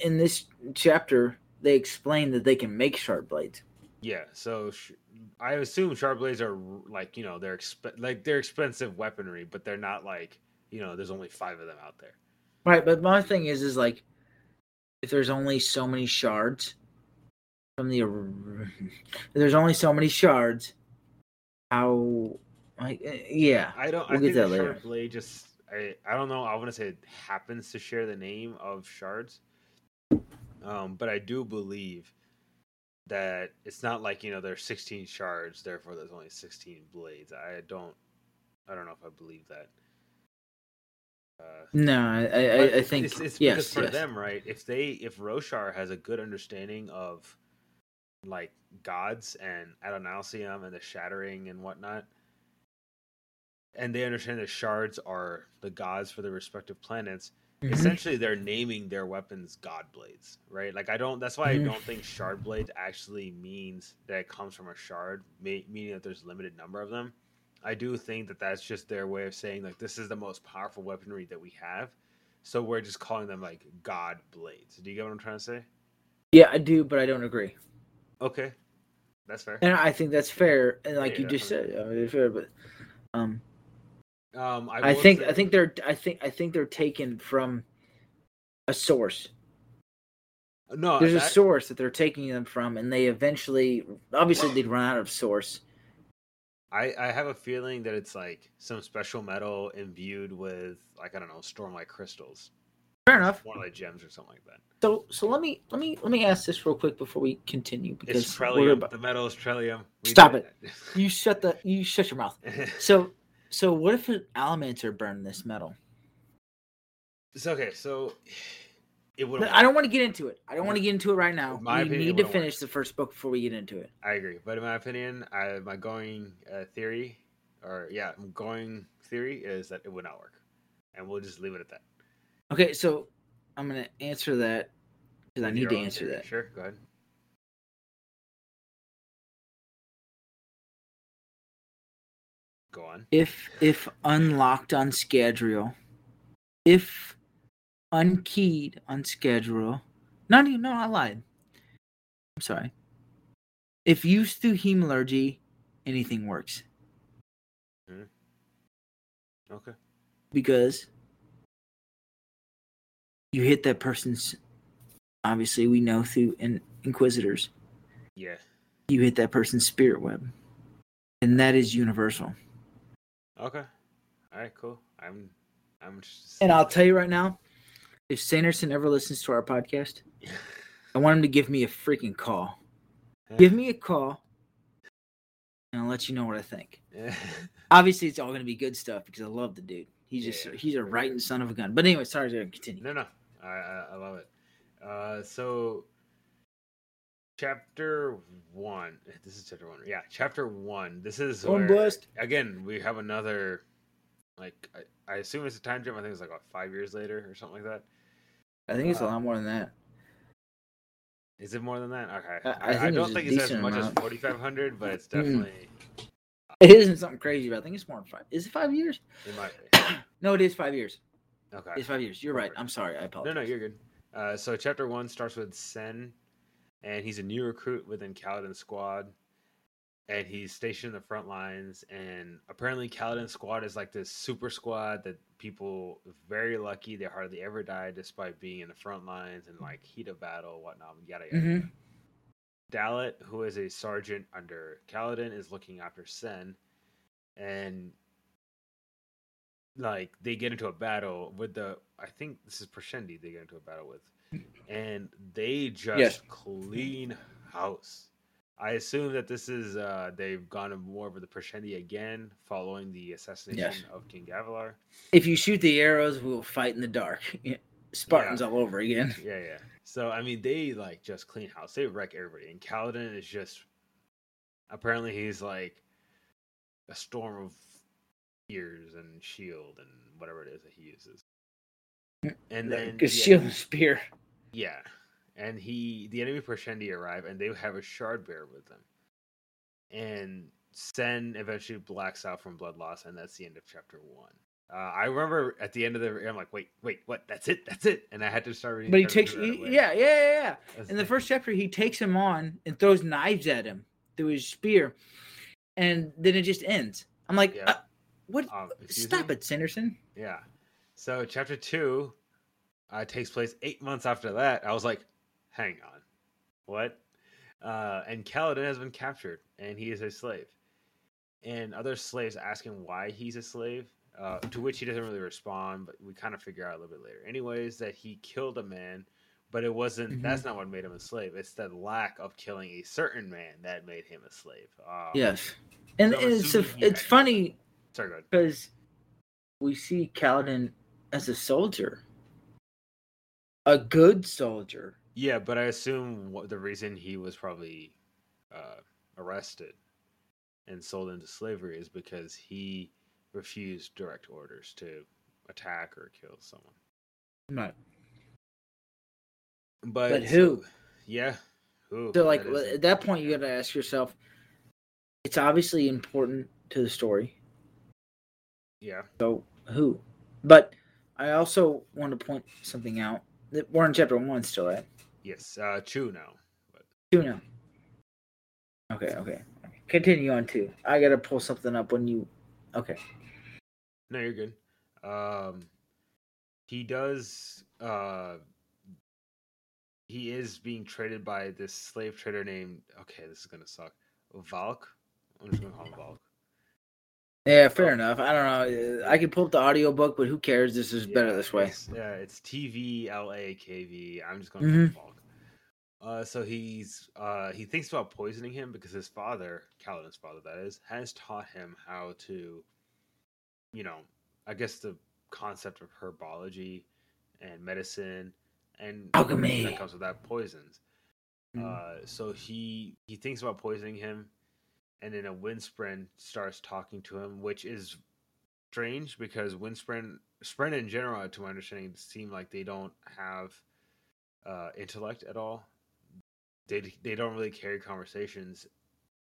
in this chapter, they explain that they can make shard blades. Yeah, so sh- I assume shard blades are like you know they're exp- like they're expensive weaponry, but they're not like you know there's only five of them out there. Right, but my thing is, is like, if there's only so many shards from the, there's only so many shards, how, like, eh, yeah, I don't. We'll I get think that later. blade just I I don't know. I want to say it happens to share the name of shards, um, but I do believe that it's not like you know there's 16 shards, therefore there's only 16 blades. I don't. I don't know if I believe that. Uh, no, I, I, I think it's, it's yes, because for yes. them, right? If they if Roshar has a good understanding of like gods and Adonalsium and the shattering and whatnot. And they understand that shards are the gods for their respective planets. Mhm. Essentially, they're naming their weapons God blades, right? Like I don't. That's why Mhm. I don't think shard blades actually means that it comes from a shard, ma- meaning that there's a limited number of them. I do think that that's just their way of saying like this is the most powerful weaponry that we have, so we're just calling them like God blades. Do you get what I'm trying to say? Yeah, I do, but I don't agree. Okay, that's fair. And I think that's fair. And like Yeah, you just said, I mean, it's fair, but um, Um, I, I, think say- I think they're I think I think they're taken from a source. no. There's a source that they're taking them from, and they eventually, obviously, they'd run out of source. I, I have a feeling that it's like some special metal imbued with like I don't know stormlight crystals, Fair enough. more like gems or something like that. So so let me let me let me ask this real quick before we continue because It's trellium. about, The metal is trellium. We Stop it! you shut the you shut your mouth. So so what if an Allomancer burned this metal? it's okay. So it would. I don't want to get into it. I don't want to get into it right now. My we opinion, need to finish work. the first book before we get into it. I agree, but in my opinion, I, my going uh, theory, or yeah, my going theory is that it would not work, and we'll just leave it at that. Okay, so I'm gonna answer that because I need to answer theory. that. Sure, go ahead. Go on. if if unlocked on schedule, if unkeyed on schedule, not even no, I lied. I'm sorry. If used through hemalurgy, anything works mm-hmm. Okay. because you hit that person's. Obviously, we know through in, inquisitors, Yeah. you hit that person's spirit web, and that is universal. Okay. All right. Cool. I'm. I'm. Just... And I'll tell you right now, if Sanderson ever listens to our podcast, I want him to give me a freaking call. Give me a call, and I'll let you know what I think. Obviously, it's all going to be good stuff because I love the dude. He's just Yeah, he's a writing son of a gun. But anyway, sorry to continue. No, no, I, I, I love it. Uh, so, chapter one. This is chapter one. Yeah, chapter one. This is where, blessed. again. We have another, like I, I assume it's a time jump. I think it's like what five years later or something like that. I think it's a Uh, lot more than that. Is it more than that? Okay, I- I I, don't think it's as much amount. as forty five hundred, but it's Mm. definitely It isn't something crazy, but I think it's more than five. Is it five years? it might be. no, it is five years. Okay. It's five years. You're right. I'm sorry. I apologize. no, no, you're good. Uh, so chapter one starts with Cenn, and he's a new recruit within Kaladin's squad, and he's stationed in the front lines. And apparently, Kaladin's squad is like this super squad that people very lucky they hardly ever die despite being in the front lines and like heat of battle, whatnot, yada yada. Mhm. Dallet, who is a sergeant under Kaladin, is looking after Cenn, and like they get into a battle with the I think this is Parshendi they get into a battle with, and they just Yes. clean house. I assume that this is uh they've gone to more of the Parshendi again following the assassination Yes. of King Gavilar. If you shoot the arrows, we'll fight in the dark. Spartans all over again. Yeah, yeah. So I mean, they like just clean house. They wreck everybody, and Kaladin is just apparently he's like a storm of ears and shield and whatever it is that he uses. And then Because yeah, shield and spear. yeah, and he the enemy Parshendi arrive, and they have a shard bearer with them, and Cenn eventually blacks out from blood loss, and that's the end of chapter one. Uh, I remember at the end of the, I'm like, wait, wait, what? That's it, that's it, and I had to start reading. But he takes, he- yeah, yeah, yeah, yeah. In the first chapter, he takes him on and throws knives at him through his spear, and then it just ends. I'm like, Yeah. uh, what? Um, Stop it, Sanderson. Yeah. So chapter two uh, takes place eight months after that. I was like, hang on, what? Uh, and Kaladin has been captured, and he is a slave. And other slaves ask him why he's a slave, uh, to which he doesn't really respond. But we kind of figure out a little bit later. Anyways, that he killed a man, but it wasn't. Mhm. That's not what made him a slave. It's the lack of killing a certain man that made him a slave. Um, Yes, and, so and it's a, it's funny Sorry, go ahead. because we see Kaladin as a soldier, a good soldier. Yeah, but I assume what the reason he was probably uh, arrested and sold into slavery is because he refused direct orders to attack or kill someone. Right. But, But who? so- yeah, who? So, like That at that point, you got to ask yourself. It's obviously important to the story. Yeah, So who? But I also want to point something out that we're in chapter one still, right? yes, uh, Chu now. But Two now. Okay, okay. Continue on two. I gotta pull something up when you. Okay. no, you're good. Um, he does. Uh, he is being traded by this slave trader named. Okay, this is gonna suck. Valk. I'm just gonna call him Valk. Yeah, fair enough. I don't know. I could pull up the audiobook, but who cares? This is better this way. It's, yeah, it's T V L A K V. I'm just going to Mhm. Falk. Uh, so he's uh, he thinks about poisoning him because his father, Kaladin's father, that is, has taught him how to, you know, I guess the concept of herbology and medicine and Alchemy. that comes with that poisons. Mm. Uh, so he he thinks about poisoning him, and then a Windspren starts talking to him, which is strange because Windspren, Spren in general, to my understanding, seem like they don't have uh, intellect at all. They they don't really carry conversations.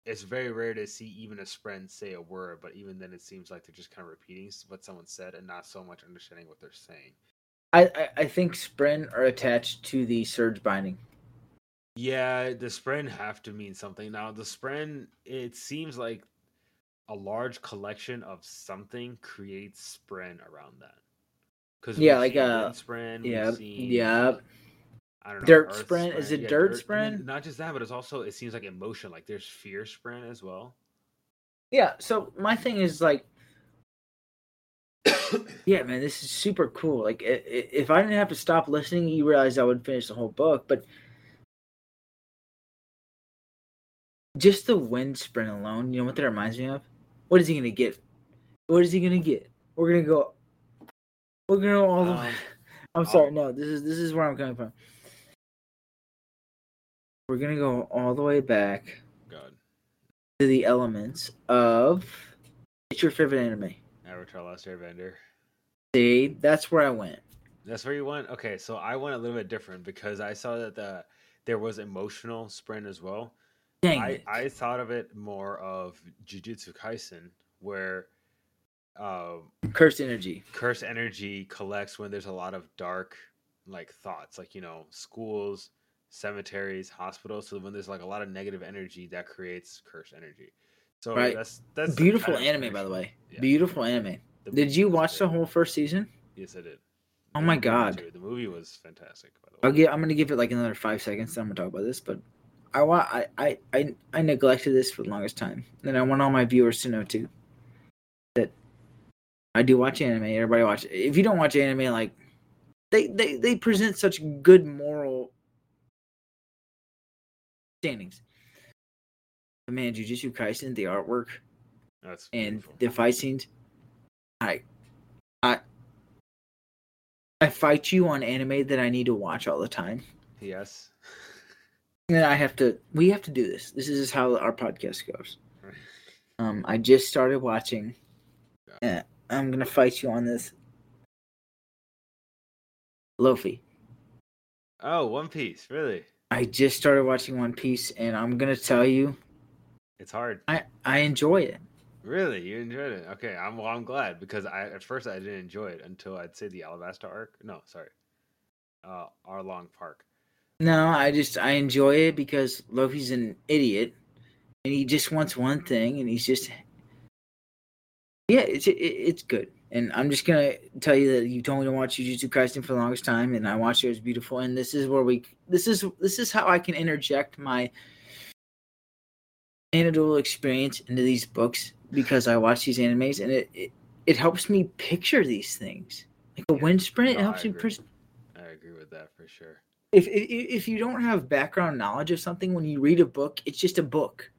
It's very rare to see even a Spren say a word, but even then, it seems like they're just kind of repeating what someone said and not so much understanding what they're saying. I, I I think Spren are attached to the surge binding. Yeah, the spren have to mean something. Now, the spren, it seems like a large collection of something creates spren around that. Because Yeah, like, a uh, spren. Yeah, seen, yeah. I don't know. Dirt spren? Is it yeah, dirt spren? Not just that, but it's also it seems like emotion. Like there's fear spren as well. Yeah. So my thing is like, yeah, man, this is super cool. Like, if I didn't have to stop listening, you realize I would finish the whole book. But just the wind spren alone, you know what that reminds me of? What is he gonna get? What is he gonna get? We're gonna go. We're gonna go all the way. Um, I'm sorry. No, this is this is where I'm coming from. We're gonna go all the way back God, to the elements of. It's your favorite anime. Avatar: Last Airbender. See, that's where I went. That's where you went. Okay, so I went a little bit different because I saw that the there was emotional spren as well. Dang I. I thought of it more of Jujutsu Kaisen, where uh, Cursed energy. curse energy collects when there's a lot of dark like thoughts, like you know, schools, cemeteries, hospitals. So when there's like a lot of negative energy, that creates curse energy. So Right. that's that's Beautiful kind of anime, by the way. Yeah. Beautiful anime. The Did you watch the whole first season? Yes, I did. Oh my God. The movie was fantastic. By the way. I'll give. I'm gonna give it like another five seconds. I'm gonna talk about this, but I want. I, I I I neglected this for the longest time, and I want all my viewers to know too that I do watch anime. Everybody watch. If you don't watch anime, like they they they present such good moral standings. But man, Jujutsu Kaisen, the artwork That's and beautiful. the fight scenes, I I I fight you on anime that I need to watch all the time. yes. And I have to. We have to do this. This is how our podcast goes. Um, I just started watching. Yeah, I'm gonna fight you on this. Lofi. Oh, One Piece, really? I just started watching One Piece, and I'm gonna tell you, It's hard. I I enjoy it. Really, you enjoyed it? Okay, I'm well. I'm glad because I at first I didn't enjoy it until I'd say the Alabasta arc. No, sorry, uh, Arlong Park. No, I just I enjoy it because Luffy's an idiot, and he just wants one thing, and he's just yeah, it's it, it's good. And I'm just gonna tell you that you told me to watch Jujutsu Kaisen for the longest time, and I watched it. It was beautiful, and this is where we this is this is how I can interject my anecdotal experience into these books because I watch these animes, and it it, it helps me picture these things. Like a wind spren, it helps I me. agree. Pers- I agree with that for sure. If, if if you don't have background knowledge of something when you read a book it's just a book.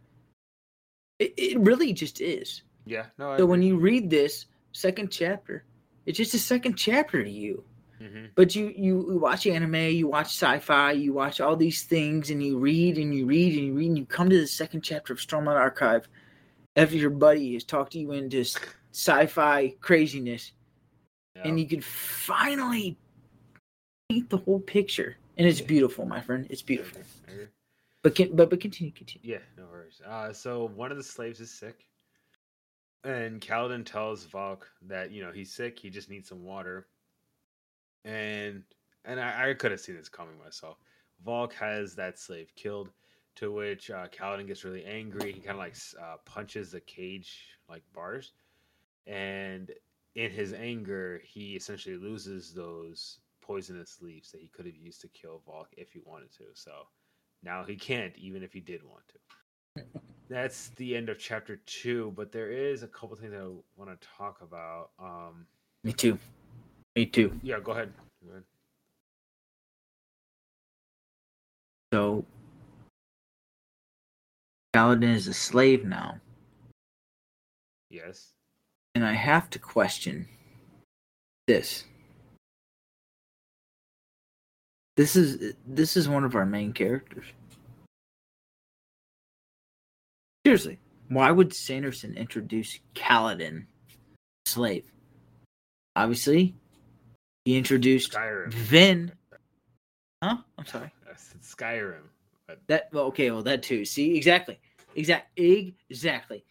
It, it really just is. Yeah, no. I so when you read this second chapter it's just a second chapter to you. Mm-hmm. But you you watch anime, you watch sci-fi, you watch all these things, and you read and you read and you read, and you come to the second chapter of Stormlight Archive after your buddy has talked to you into sci-fi craziness, and you can finally paint the whole picture, and it's beautiful, my friend. It's beautiful. But can, but but continue, continue. Yeah, no worries. Uh, so one of the slaves is sick, and Kaladin tells Valk that you know he's sick. He just needs some water. And and I, I could have seen this coming myself. Valk has that slave killed, to which uh, Kaladin gets really angry. He kind of like uh, punches the cage like bars, and in his anger, he essentially loses those poisonous leaves that he could have used to kill Valk if he wanted to. So now he can't, even if he did want to. That's the end of chapter two, but there is a couple things I want to talk about. Um, Me too. Me too. yeah, go ahead. Go ahead. So Kaladin is a slave now, Yes. and I have to question this. This is this is one of our main characters. Seriously, why would Sanderson introduce Kaladin, slave? Obviously, he introduced Skyrim. Vin. Huh? I'm sorry. Skyrim. But That well, okay, well that too. See, exactly, exact, exactly.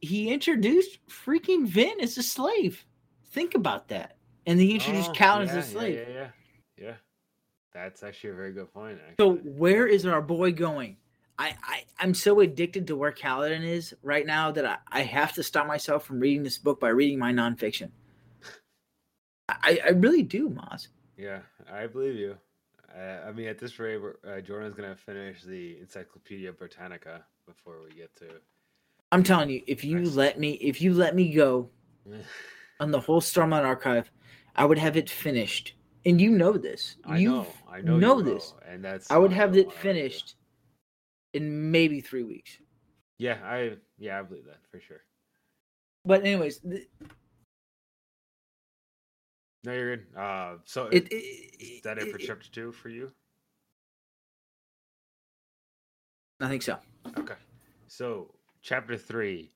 He introduced freaking Vin as a slave. Think about that, and he introduced Oh, Cal yeah, as a slave. Yeah, yeah, yeah, yeah. That's actually a very good point. So where is our boy going? I, I I'm so addicted to where Kaladin is right now that I, I have to stop myself from reading this book by reading my nonfiction. I, I really do, Maz. Yeah, I believe you. Uh, I mean, at this rate, uh, Jordan's gonna finish the Encyclopedia Britannica before we get to. I'm telling you, if you Nice. let me if you let me go on the whole Stormlight archive, I would have it finished. And you know this. I you know, I know, know this. will, and that's. I would have it finished in maybe three weeks. Yeah, I yeah, I believe that for sure. But anyways, th- No, you're good. Uh, so it, it, is that it for it- chapter two for you? I think so. Okay. So chapter three,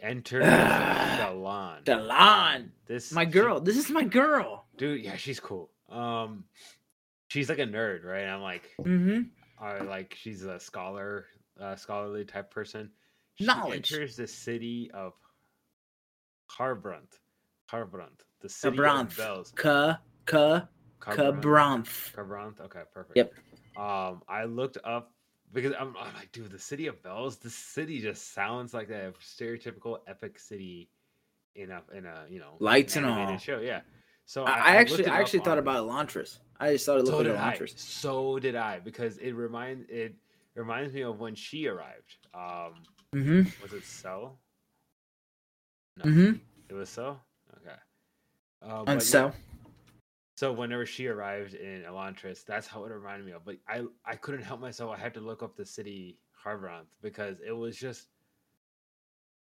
enter Dalan. Dalan, This my she- girl. This is my girl. dude. Yeah, she's cool. Um, she's like a nerd, right? I'm like, Mm-hmm. uh, like she's a scholar, uh, scholarly type person. She Knowledge. enters the city of Harbrunt. Harbrunt, the city Kabranth. of bells. Ka ka kabranth. Kharbranth? Okay, perfect. Yep. Um, I looked up because I'm, I'm like, dude, the city of bells. The city just sounds like a stereotypical epic city in a in a you know Lights and animated all. show. Yeah. So I, I looked actually I actually thought about Elantris. I just thought it So looked did like I. So did I because it remind it reminds me of when she arrived. Um, Mm-hmm. was it so? No, Mm-hmm. it was so. Okay. Uh, And so. yeah, so whenever she arrived in Elantris, that's how it reminded me of. But I I couldn't help myself. I had to look up the city Harbranth because it was just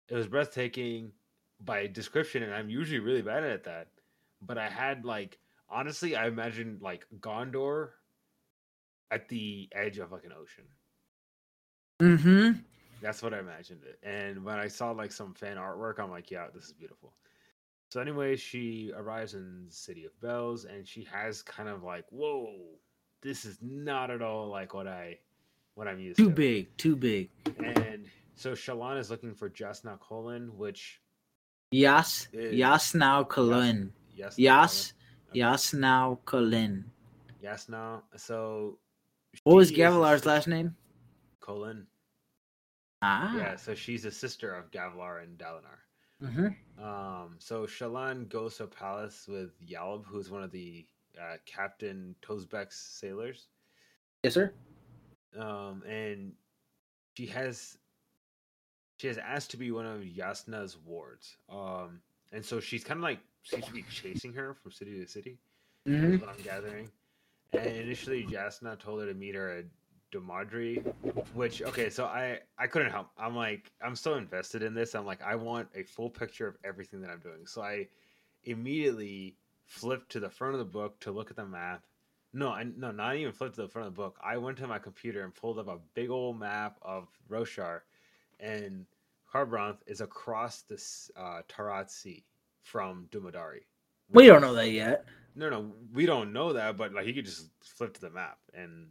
it was breathtaking by description, and I'm usually really bad at that. But I had like honestly, I imagined like Gondor at the edge of like an ocean. Mm-hmm. That's what I imagined it. And when I saw like some fan artwork, I'm like, yeah, this is beautiful. So anyway, she arrives in the city of bells, and she has kind of like, whoa, this is not at all like what I, what I'm used to. Too to. big, too big. And so Shallan is looking for Jasna Kholin, which Yas Is- Yas now Kalin. yes. Yas now Kalin. Jasna. So What was she is a Gavilar's last name? Kholin. Ah. Yeah, so she's a sister of Gavilar and Dalinar. Mm-hmm. Um, so Shallan goes to a palace with Yalb, who's one of the uh, Captain Tozbek's sailors. Yes, sir. Um, and she has she has asked to be one of Yasna's wards. Um, and so she's kind of like seems to be chasing her from city to city. Mm-hmm. What I'm gathering. And initially, Yasna told her to meet her at Dumadari, which okay, so I I couldn't help. I'm like I'm so invested in this. I'm like I want a full picture of everything that I'm doing. So I immediately flipped to the front of the book to look at the map. No, I no, not even flipped to the front of the book. I went to my computer and pulled up a big old map of Roshar, and Kharbranth is across this uh, Tarat Sea from Dumadari. We don't know that yet. No, no, we don't know that, but like you could just flip to the map and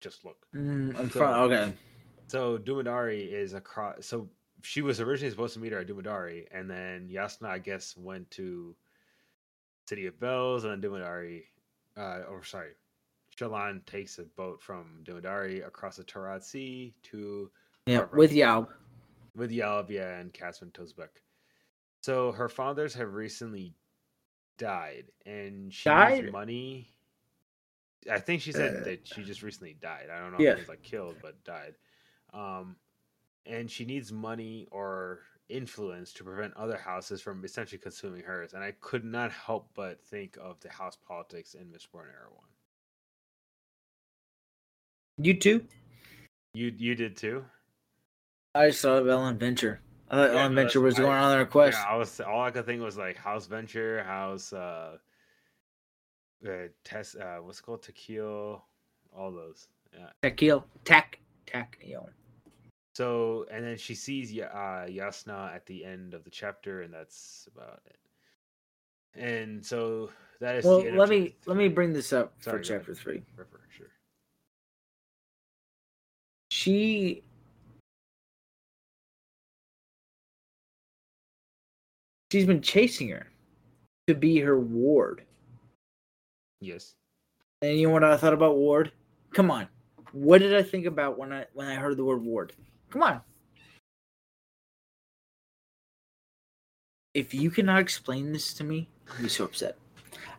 just look. Mm, in So- front- okay. So Dumadari is across. So she was originally supposed to meet her at Dumadari, and then Yasna, I guess, went to City of Bells, and then Dumadari, uh, or sorry, Shallan takes a boat from Dumadari across the Tarat Sea to Yeah, Kharbranth. with Yaub. with Yalvia and Casman Tozbek. So her fathers have recently died, and she Died? needs money. I think she said Uh, that she just recently died. I don't know Yeah. if it was like killed, but died. Um, and she needs money or influence to prevent other houses from essentially consuming hers. And I could not help but think of the house politics in Mistborn Era One. You too? You you did too. I saw Elend Venture. I thought Yeah, Elend Venture was going on their quest. Yeah, I was all I could think was like House Venture, House uh, uh Tess, uh, what's it called Tequil, all those. Yeah. Takil. Tak. Tak. Yo. So and then she sees uh, Yasna at the end of the chapter, and that's about it. And so that is. Well, let me let me bring this up Sorry, for chapter three. Sure. She she's been chasing her to be her ward. Yes. And you know what I thought about ward? Come on. What did I think about when I when I heard the word ward? Come on. If you cannot explain this to me, I'll be so upset.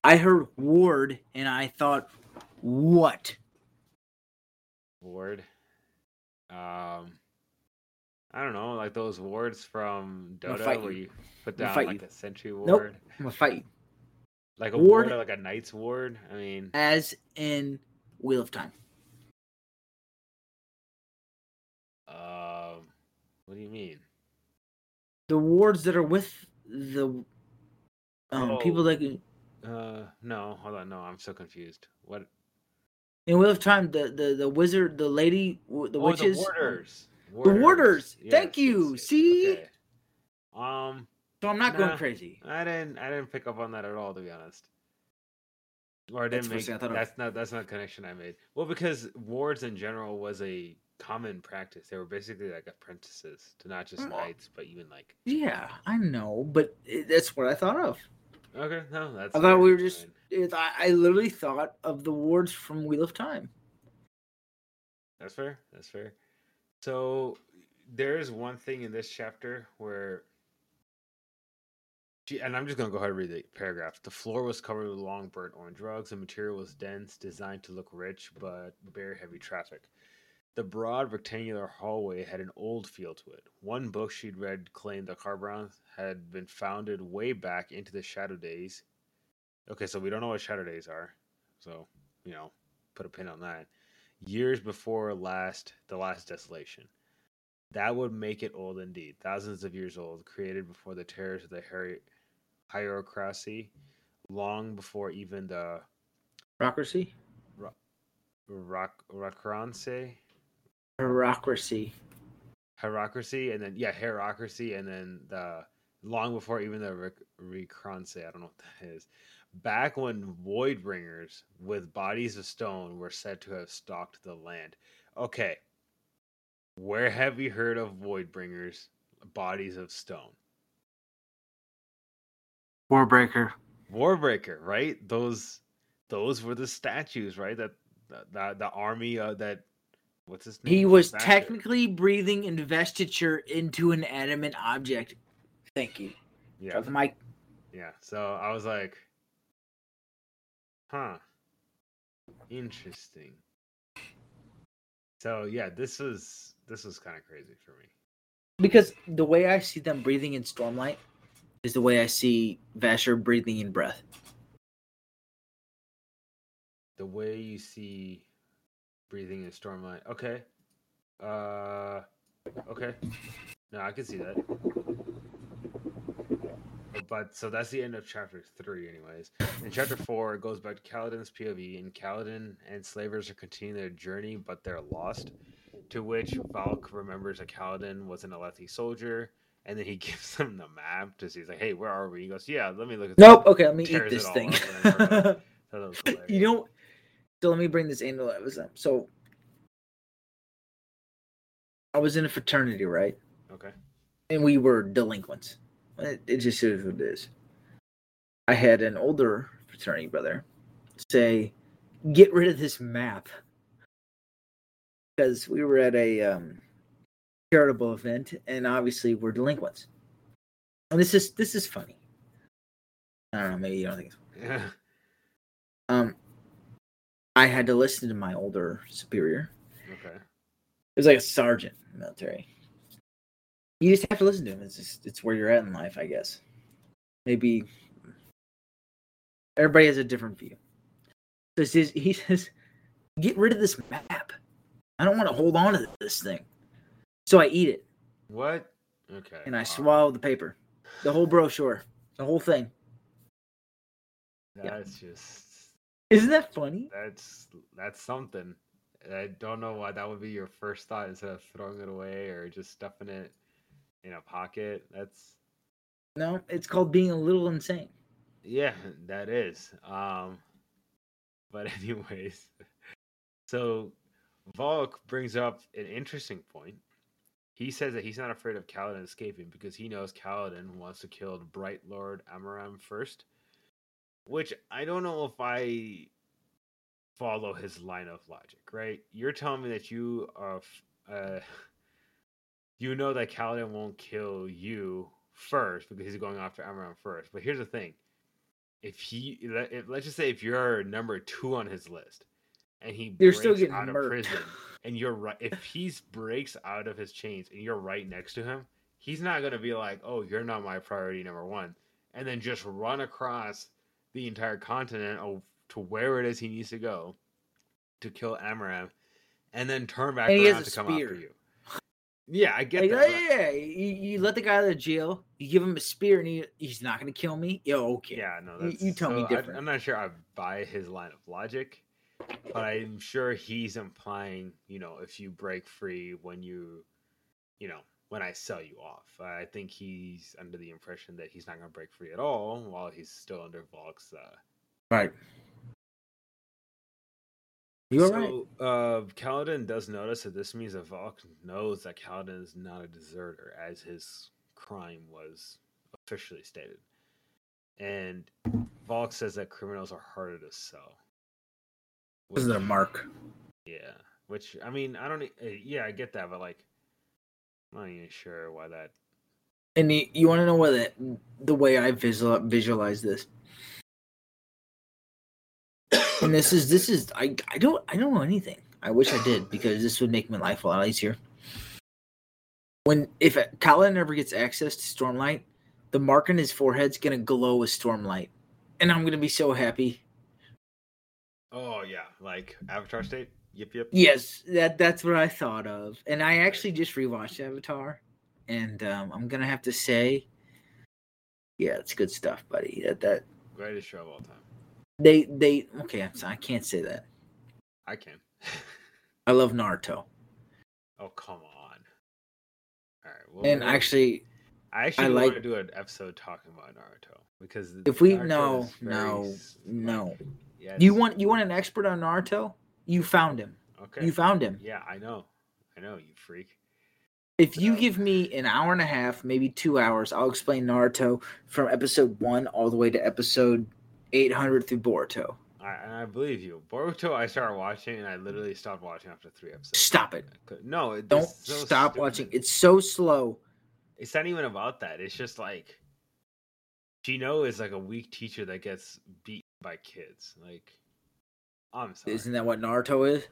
I heard ward and I thought, what? Ward. Um. I don't know, like those wards from I'm Dota where you. put down like you. a sentry ward. Nope. I'm gonna fight you. Like a Ward- ward, like a knight's ward. I mean, As in Wheel of Time. um, what do you mean? The wards that are with the um, people Oh. that can- Uh, no, hold on, no, I'm so confused. What? in Wheel of Time, the the, the wizard, the lady, the oh, witches, the warders. The warders. Thank you. yes, See? okay. Um, So I'm not going crazy. I didn't, I didn't pick up on that at all, to be honest. Or I didn't the first make. I thought of. That's not. That's not a connection I made. Well, because wards in general was a common practice. They were basically like apprentices to not just Mm. knights, but even like. Yeah, I know, but it, that's what I thought of. Okay, no, that's. I thought we were just. It, I, I literally thought of the wards from Wheel of Time. That's fair. That's fair. So there is one thing in this chapter where she, and I'm just gonna go ahead and read the paragraph. The floor was covered with long burnt orange rugs. The material was dense, designed to look rich, but bear heavy traffic. The broad rectangular hallway had an old feel to it. One book she'd read claimed that Kharbranth had been founded way back into the Shadow Days. Okay, so we don't know what Shadow Days are, so you know, put a pin on that years before last the last desolation. That would make it old indeed, thousands of years old, created before the terrors of the hier- hierocracy, long before even the Bureaucracy? rock Recreance Bureaucracy. hierocracy, and then yeah, hierocracy, and then the long before even the Ric- I don't know what that is. Back when Voidbringers with bodies of stone were said to have stalked the land. Okay, where have you heard of Voidbringers, bodies of stone? Warbreaker. Warbreaker, right? Those, those were the statues, right? That the the, the army uh, that. What's his name? He was Vasher. technically breathing investiture into an adamant object. Thank you. yeah. Drop the mic. Yeah. So I was like, huh. Interesting. So yeah, this was this was kind of crazy for me. Because the way I see them breathing in Stormlight is the way I see Vasher breathing in breath. The way you see breathing in Stormlight. Okay. Uh okay. No, I can see that. but so that's the end of chapter three, anyways. In chapter four, it goes back to Kaladin's POV, and Kaladin and slavers are continuing their journey, but they're lost. To which Valk remembers that Kaladin was an Alethi soldier, and then he gives them the map to see. He's like, "Hey, where are we?" He goes, "Yeah, let me look." At Nope. Okay, let me eat this thing. up and then forgot. Thought that was you know, so let me bring this into episode. So I was in a fraternity, right? Okay. And we were delinquents. It, it just is what it is. I had an older fraternity brother say, "Get rid of this map," because we were at a um, charitable event, and obviously we're delinquents. And this is this is funny. I don't know. Maybe you don't think it's Yeah. um I had to listen to my older superior. Okay. It was like a sergeant in the military. You just have to listen to him. It's just it's where you're at in life, I guess. Maybe everybody has a different view. So he says, he says, get rid of this map. I don't want to hold on to this thing. So I eat it What? Okay. and I swallow the paper. The whole brochure. The whole thing. yeah. That's just Isn't that funny? that's that's something. I don't know why that would be your first thought instead of throwing it away or just stuffing it in a pocket. That's No, it's called being a little insane. yeah, that is. Um but anyways, so Volk brings up an interesting point. He says that he's not afraid of Kaladin escaping because he knows Kaladin wants to kill the Bright Lord Amaram first. Which I don't know if I follow his line of logic, right? You're telling me that you are, uh, you know that Kaladin won't kill you first because he's going after Amaram first. But here's the thing: if he, if, let's just say, if you're number two on his list, and he You're still getting out of murked. prison, and you're right, if he breaks out of his chains and you're right next to him, he's not gonna be like, "Oh, you're not my priority number one," and then just run across the entire continent of, to where it is he needs to go to kill Amaram, and then turn back And around to come spear. after you. Yeah, I get Like, that. Oh, yeah, yeah, yeah. You, you let the guy out of jail. You give him a spear, and he he's not going to kill me. Yo, okay. Yeah, no, You- that's, you tell me so I- different. I'm not sure I buy his line of logic, but I'm sure he's implying, you know, if you break free when you, you know, when I sell you off. I think he's under the impression that he's not going to break free at all while he's still under Volk's. Uh, Right. You're right. uh, Kaladin does notice that this means that Volk knows that Kaladin is not a deserter, as his crime was officially stated. And Volk says that criminals are harder to sell. Is their which- mark. Yeah, which I mean, I don't. e- uh, Yeah, I get that, but like, I'm not even sure why that. And you, you want to know what the, the way I visual, visualize this? And this is this is I I don't I don't know anything. I wish I did because this would make my life a lot easier. When if Kaladin ever gets access to Stormlight, the mark on his forehead's gonna glow with Stormlight, and I'm gonna be so happy. Oh yeah, like Avatar State. Yep, yep. Yes, that that's what I thought of, and I actually just rewatched Avatar, and um, I'm gonna have to say, yeah, it's good stuff, buddy. That that Greatest show of all time. they they okay, I'm sorry, I can't say that. I can. I love Naruto, oh come on. All right. Well, and actually, I actually I want like- to do an episode talking about Naruto because if we Naruto no no like- no, yeah, you want you want an expert on Naruto? You found him. okay. You found him. Yeah, I know. I know you freak. If you Yeah. give me an hour and a half, maybe two hours, I'll explain Naruto from episode one all the way to episode 800 through Boruto. I, and I believe you. Boruto, I started watching and I literally stopped watching after three episodes. Stop it. No, it, Don't so stop watching. It's so slow. It's not even about that. It's just like Gino is like a weak teacher that gets beat by kids. Like, I'm sorry. Isn't that what Naruto is?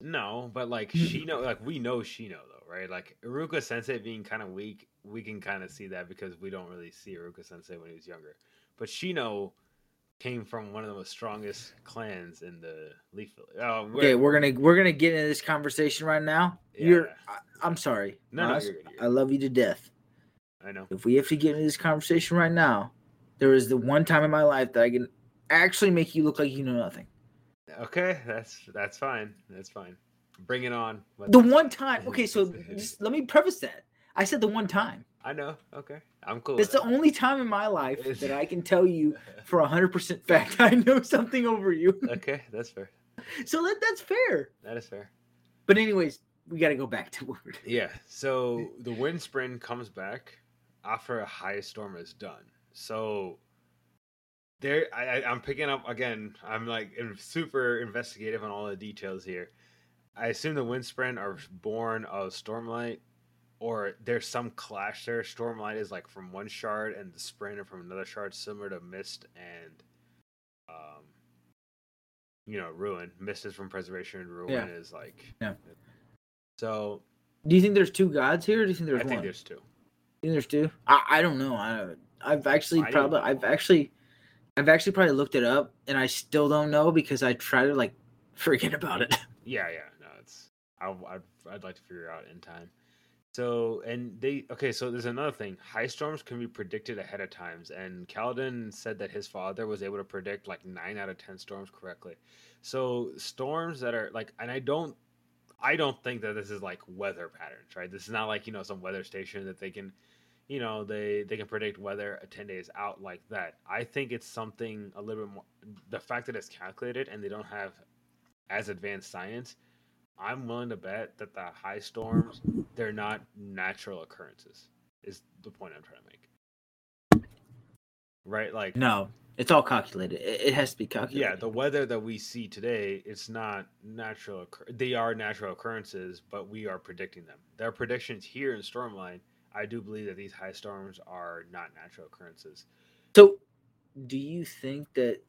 No, but like Shino, like we know Shino though, right? Like Iruka Sensei being kind of weak, we can kind of see that because we don't really see Iruka Sensei when he was younger. But Shino came from one of the most strongest clans in the Leaf Village. Oh, Okay, we're gonna we're gonna get into this conversation right now. You're, Yeah. I, I'm sorry, no, no, you're good, you're I love you to death, I know. If we have to get into this conversation right now, there is the one time in my life that I can actually make you look like you know nothing. Okay, that's that's fine. That's fine. Bring it on. The one time. Okay, so just let me preface that. I said the one time. I know. Okay, I'm cool. It's the only time in my life that I can tell you for hundred percent fact I know something over you. okay, that's fair. So that that's fair. That is fair. But anyways, we got to go back to word. Yeah. So the windspren comes back after a high storm is done. So there, I, I'm picking up again. I'm like super investigative on all the details here. I assume the windspren are born of Stormlight, or there's some clash there. Stormlight is like from one shard, and the spren are from another shard, similar to Mist and, um, you know, Ruin. Mist is from Preservation, and Ruin Yeah. is like, Yeah. So Do you think there's two gods here? Or do you think there's I one? think there's two. You think there's two? I, I don't know. I I've actually I probably. I've actually I've actually probably looked it up and I still don't know because I try to like forget about it. Yeah, yeah, no, it's I, I'd I'd like to figure it out in time. So and they okay, so there's another thing. High storms can be predicted ahead of times, and Kaladin said that his father was able to predict like nine out of ten storms correctly. So storms that are like, and I don't, I don't think that this is like weather patterns, right? This is not like you know some weather station that they can, you know, they they can predict weather ten days out like that. I think it's something a little bit more. The fact that it's calculated and they don't have as advanced science, I'm willing to bet that the high storms they're not natural occurrences. Is the point I'm trying to make. Right, like No, it's all calculated. It, has to be calculated. yeah, the weather that we see today, it's not natural. Occur- they are natural occurrences, but we are predicting them. There are predictions here in Stormlight. I do believe that these high storms are not natural occurrences. So, do you think that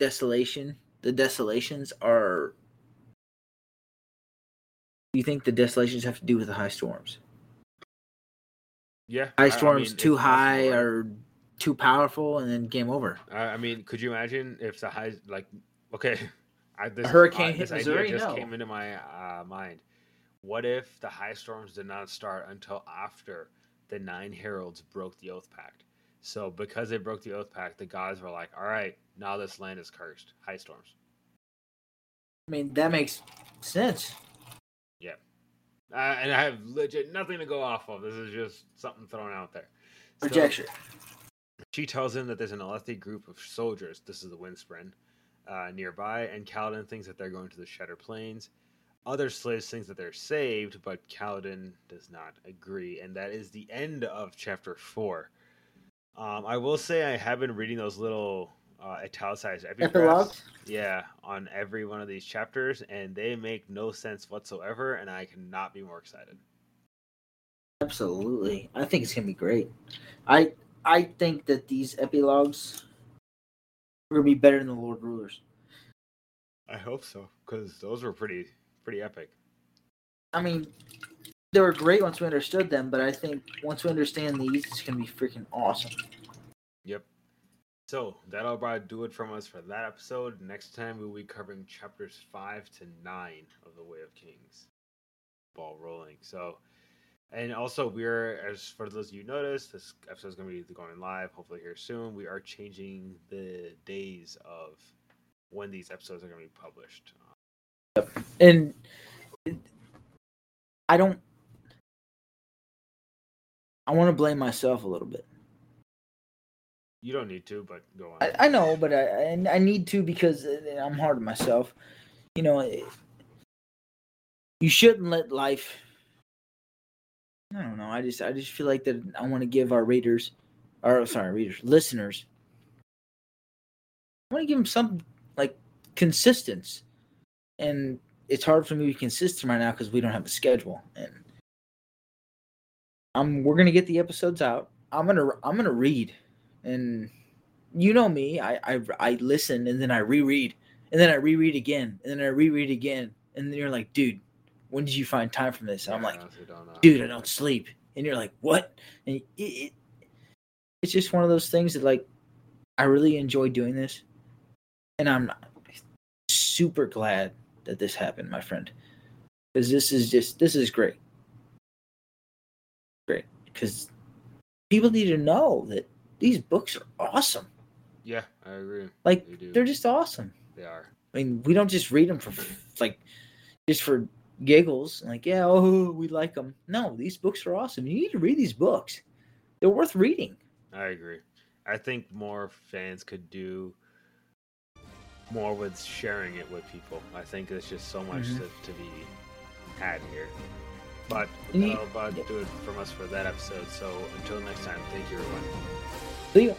desolation, the desolations are? You think the desolations have to do with the high storms? Yeah, I- I High storms mean, too high or too powerful, and then game over. I I mean, could you imagine if the high like okay, I, this, hurricane uh, hit this Missouri? idea just No. came into my uh, mind. What if the high storms did not start until after the Nine Heralds broke the Oath Pact? So because they broke the Oath Pact, the gods were like, "All right, now this land is cursed. High storms." I mean, that makes sense. Uh, and I have legit nothing to go off of. This is just something thrown out there. So- Projection. She tells him that there's an Alethi group of soldiers. This is the Windspren uh, nearby, and Kaladin thinks that they're going to the Shatter Plains. Other slaves think that they're saved, but Kaladin does not agree, and that is the end of chapter four. Um, I will say I have been reading those little uh, italicized epigraphs. Epilogues? Yeah, on every one of these chapters, and they make no sense whatsoever, and I cannot be more excited. Absolutely. I think it's gonna be great. I I think that these epilogues are gonna be better than the Lord Rulers. I hope so, because those were pretty pretty epic. I mean, they were great once we understood them, but I think once we understand these, it's gonna be freaking awesome. Yep. So that'll about do it from us for that episode. Next time we'll be covering chapters five to nine of the Way of Kings. Ball rolling. So, and also we're as for those of you noticed, this episode is going to be going live hopefully here soon. We are changing the days of when these episodes are going to be published. And I don't. I want to blame myself a little bit. You don't need to, but go on. I, I know, but I, I need to because uh, I'm hard on myself. You know, you shouldn't let life. I don't know. I just I just feel like that I want to give our readers, or sorry, readers, listeners. I want to give them some like consistency, and it's hard for me to be consistent right now because we don't have a schedule. And I'm we're gonna get the episodes out. I'm gonna I'm gonna read and you know me I, I i listen and then i reread. And then i reread again. And then i reread again. And then you're like dude when did you find time for this? And i'm Yeah, I like don't dude i don't sleep. And you're like what? And it, it, it's just one of those things that like i really enjoy doing this. And i'm super glad that this happened my friend. Because this is just this is great. Great. Because people need to know that these books are awesome. Yeah, I agree. Like they they're just awesome. They are. I mean, we don't just read them for like just for giggles. Like, yeah, oh, we like them. No, these books are awesome. You need to read these books. They're worth reading. I agree. I think more fans could do more with sharing it with people. I think there's just so much Mhm. to, to be had here. But that'll about do it from us for that episode. So until next time, thank you everyone. See ya.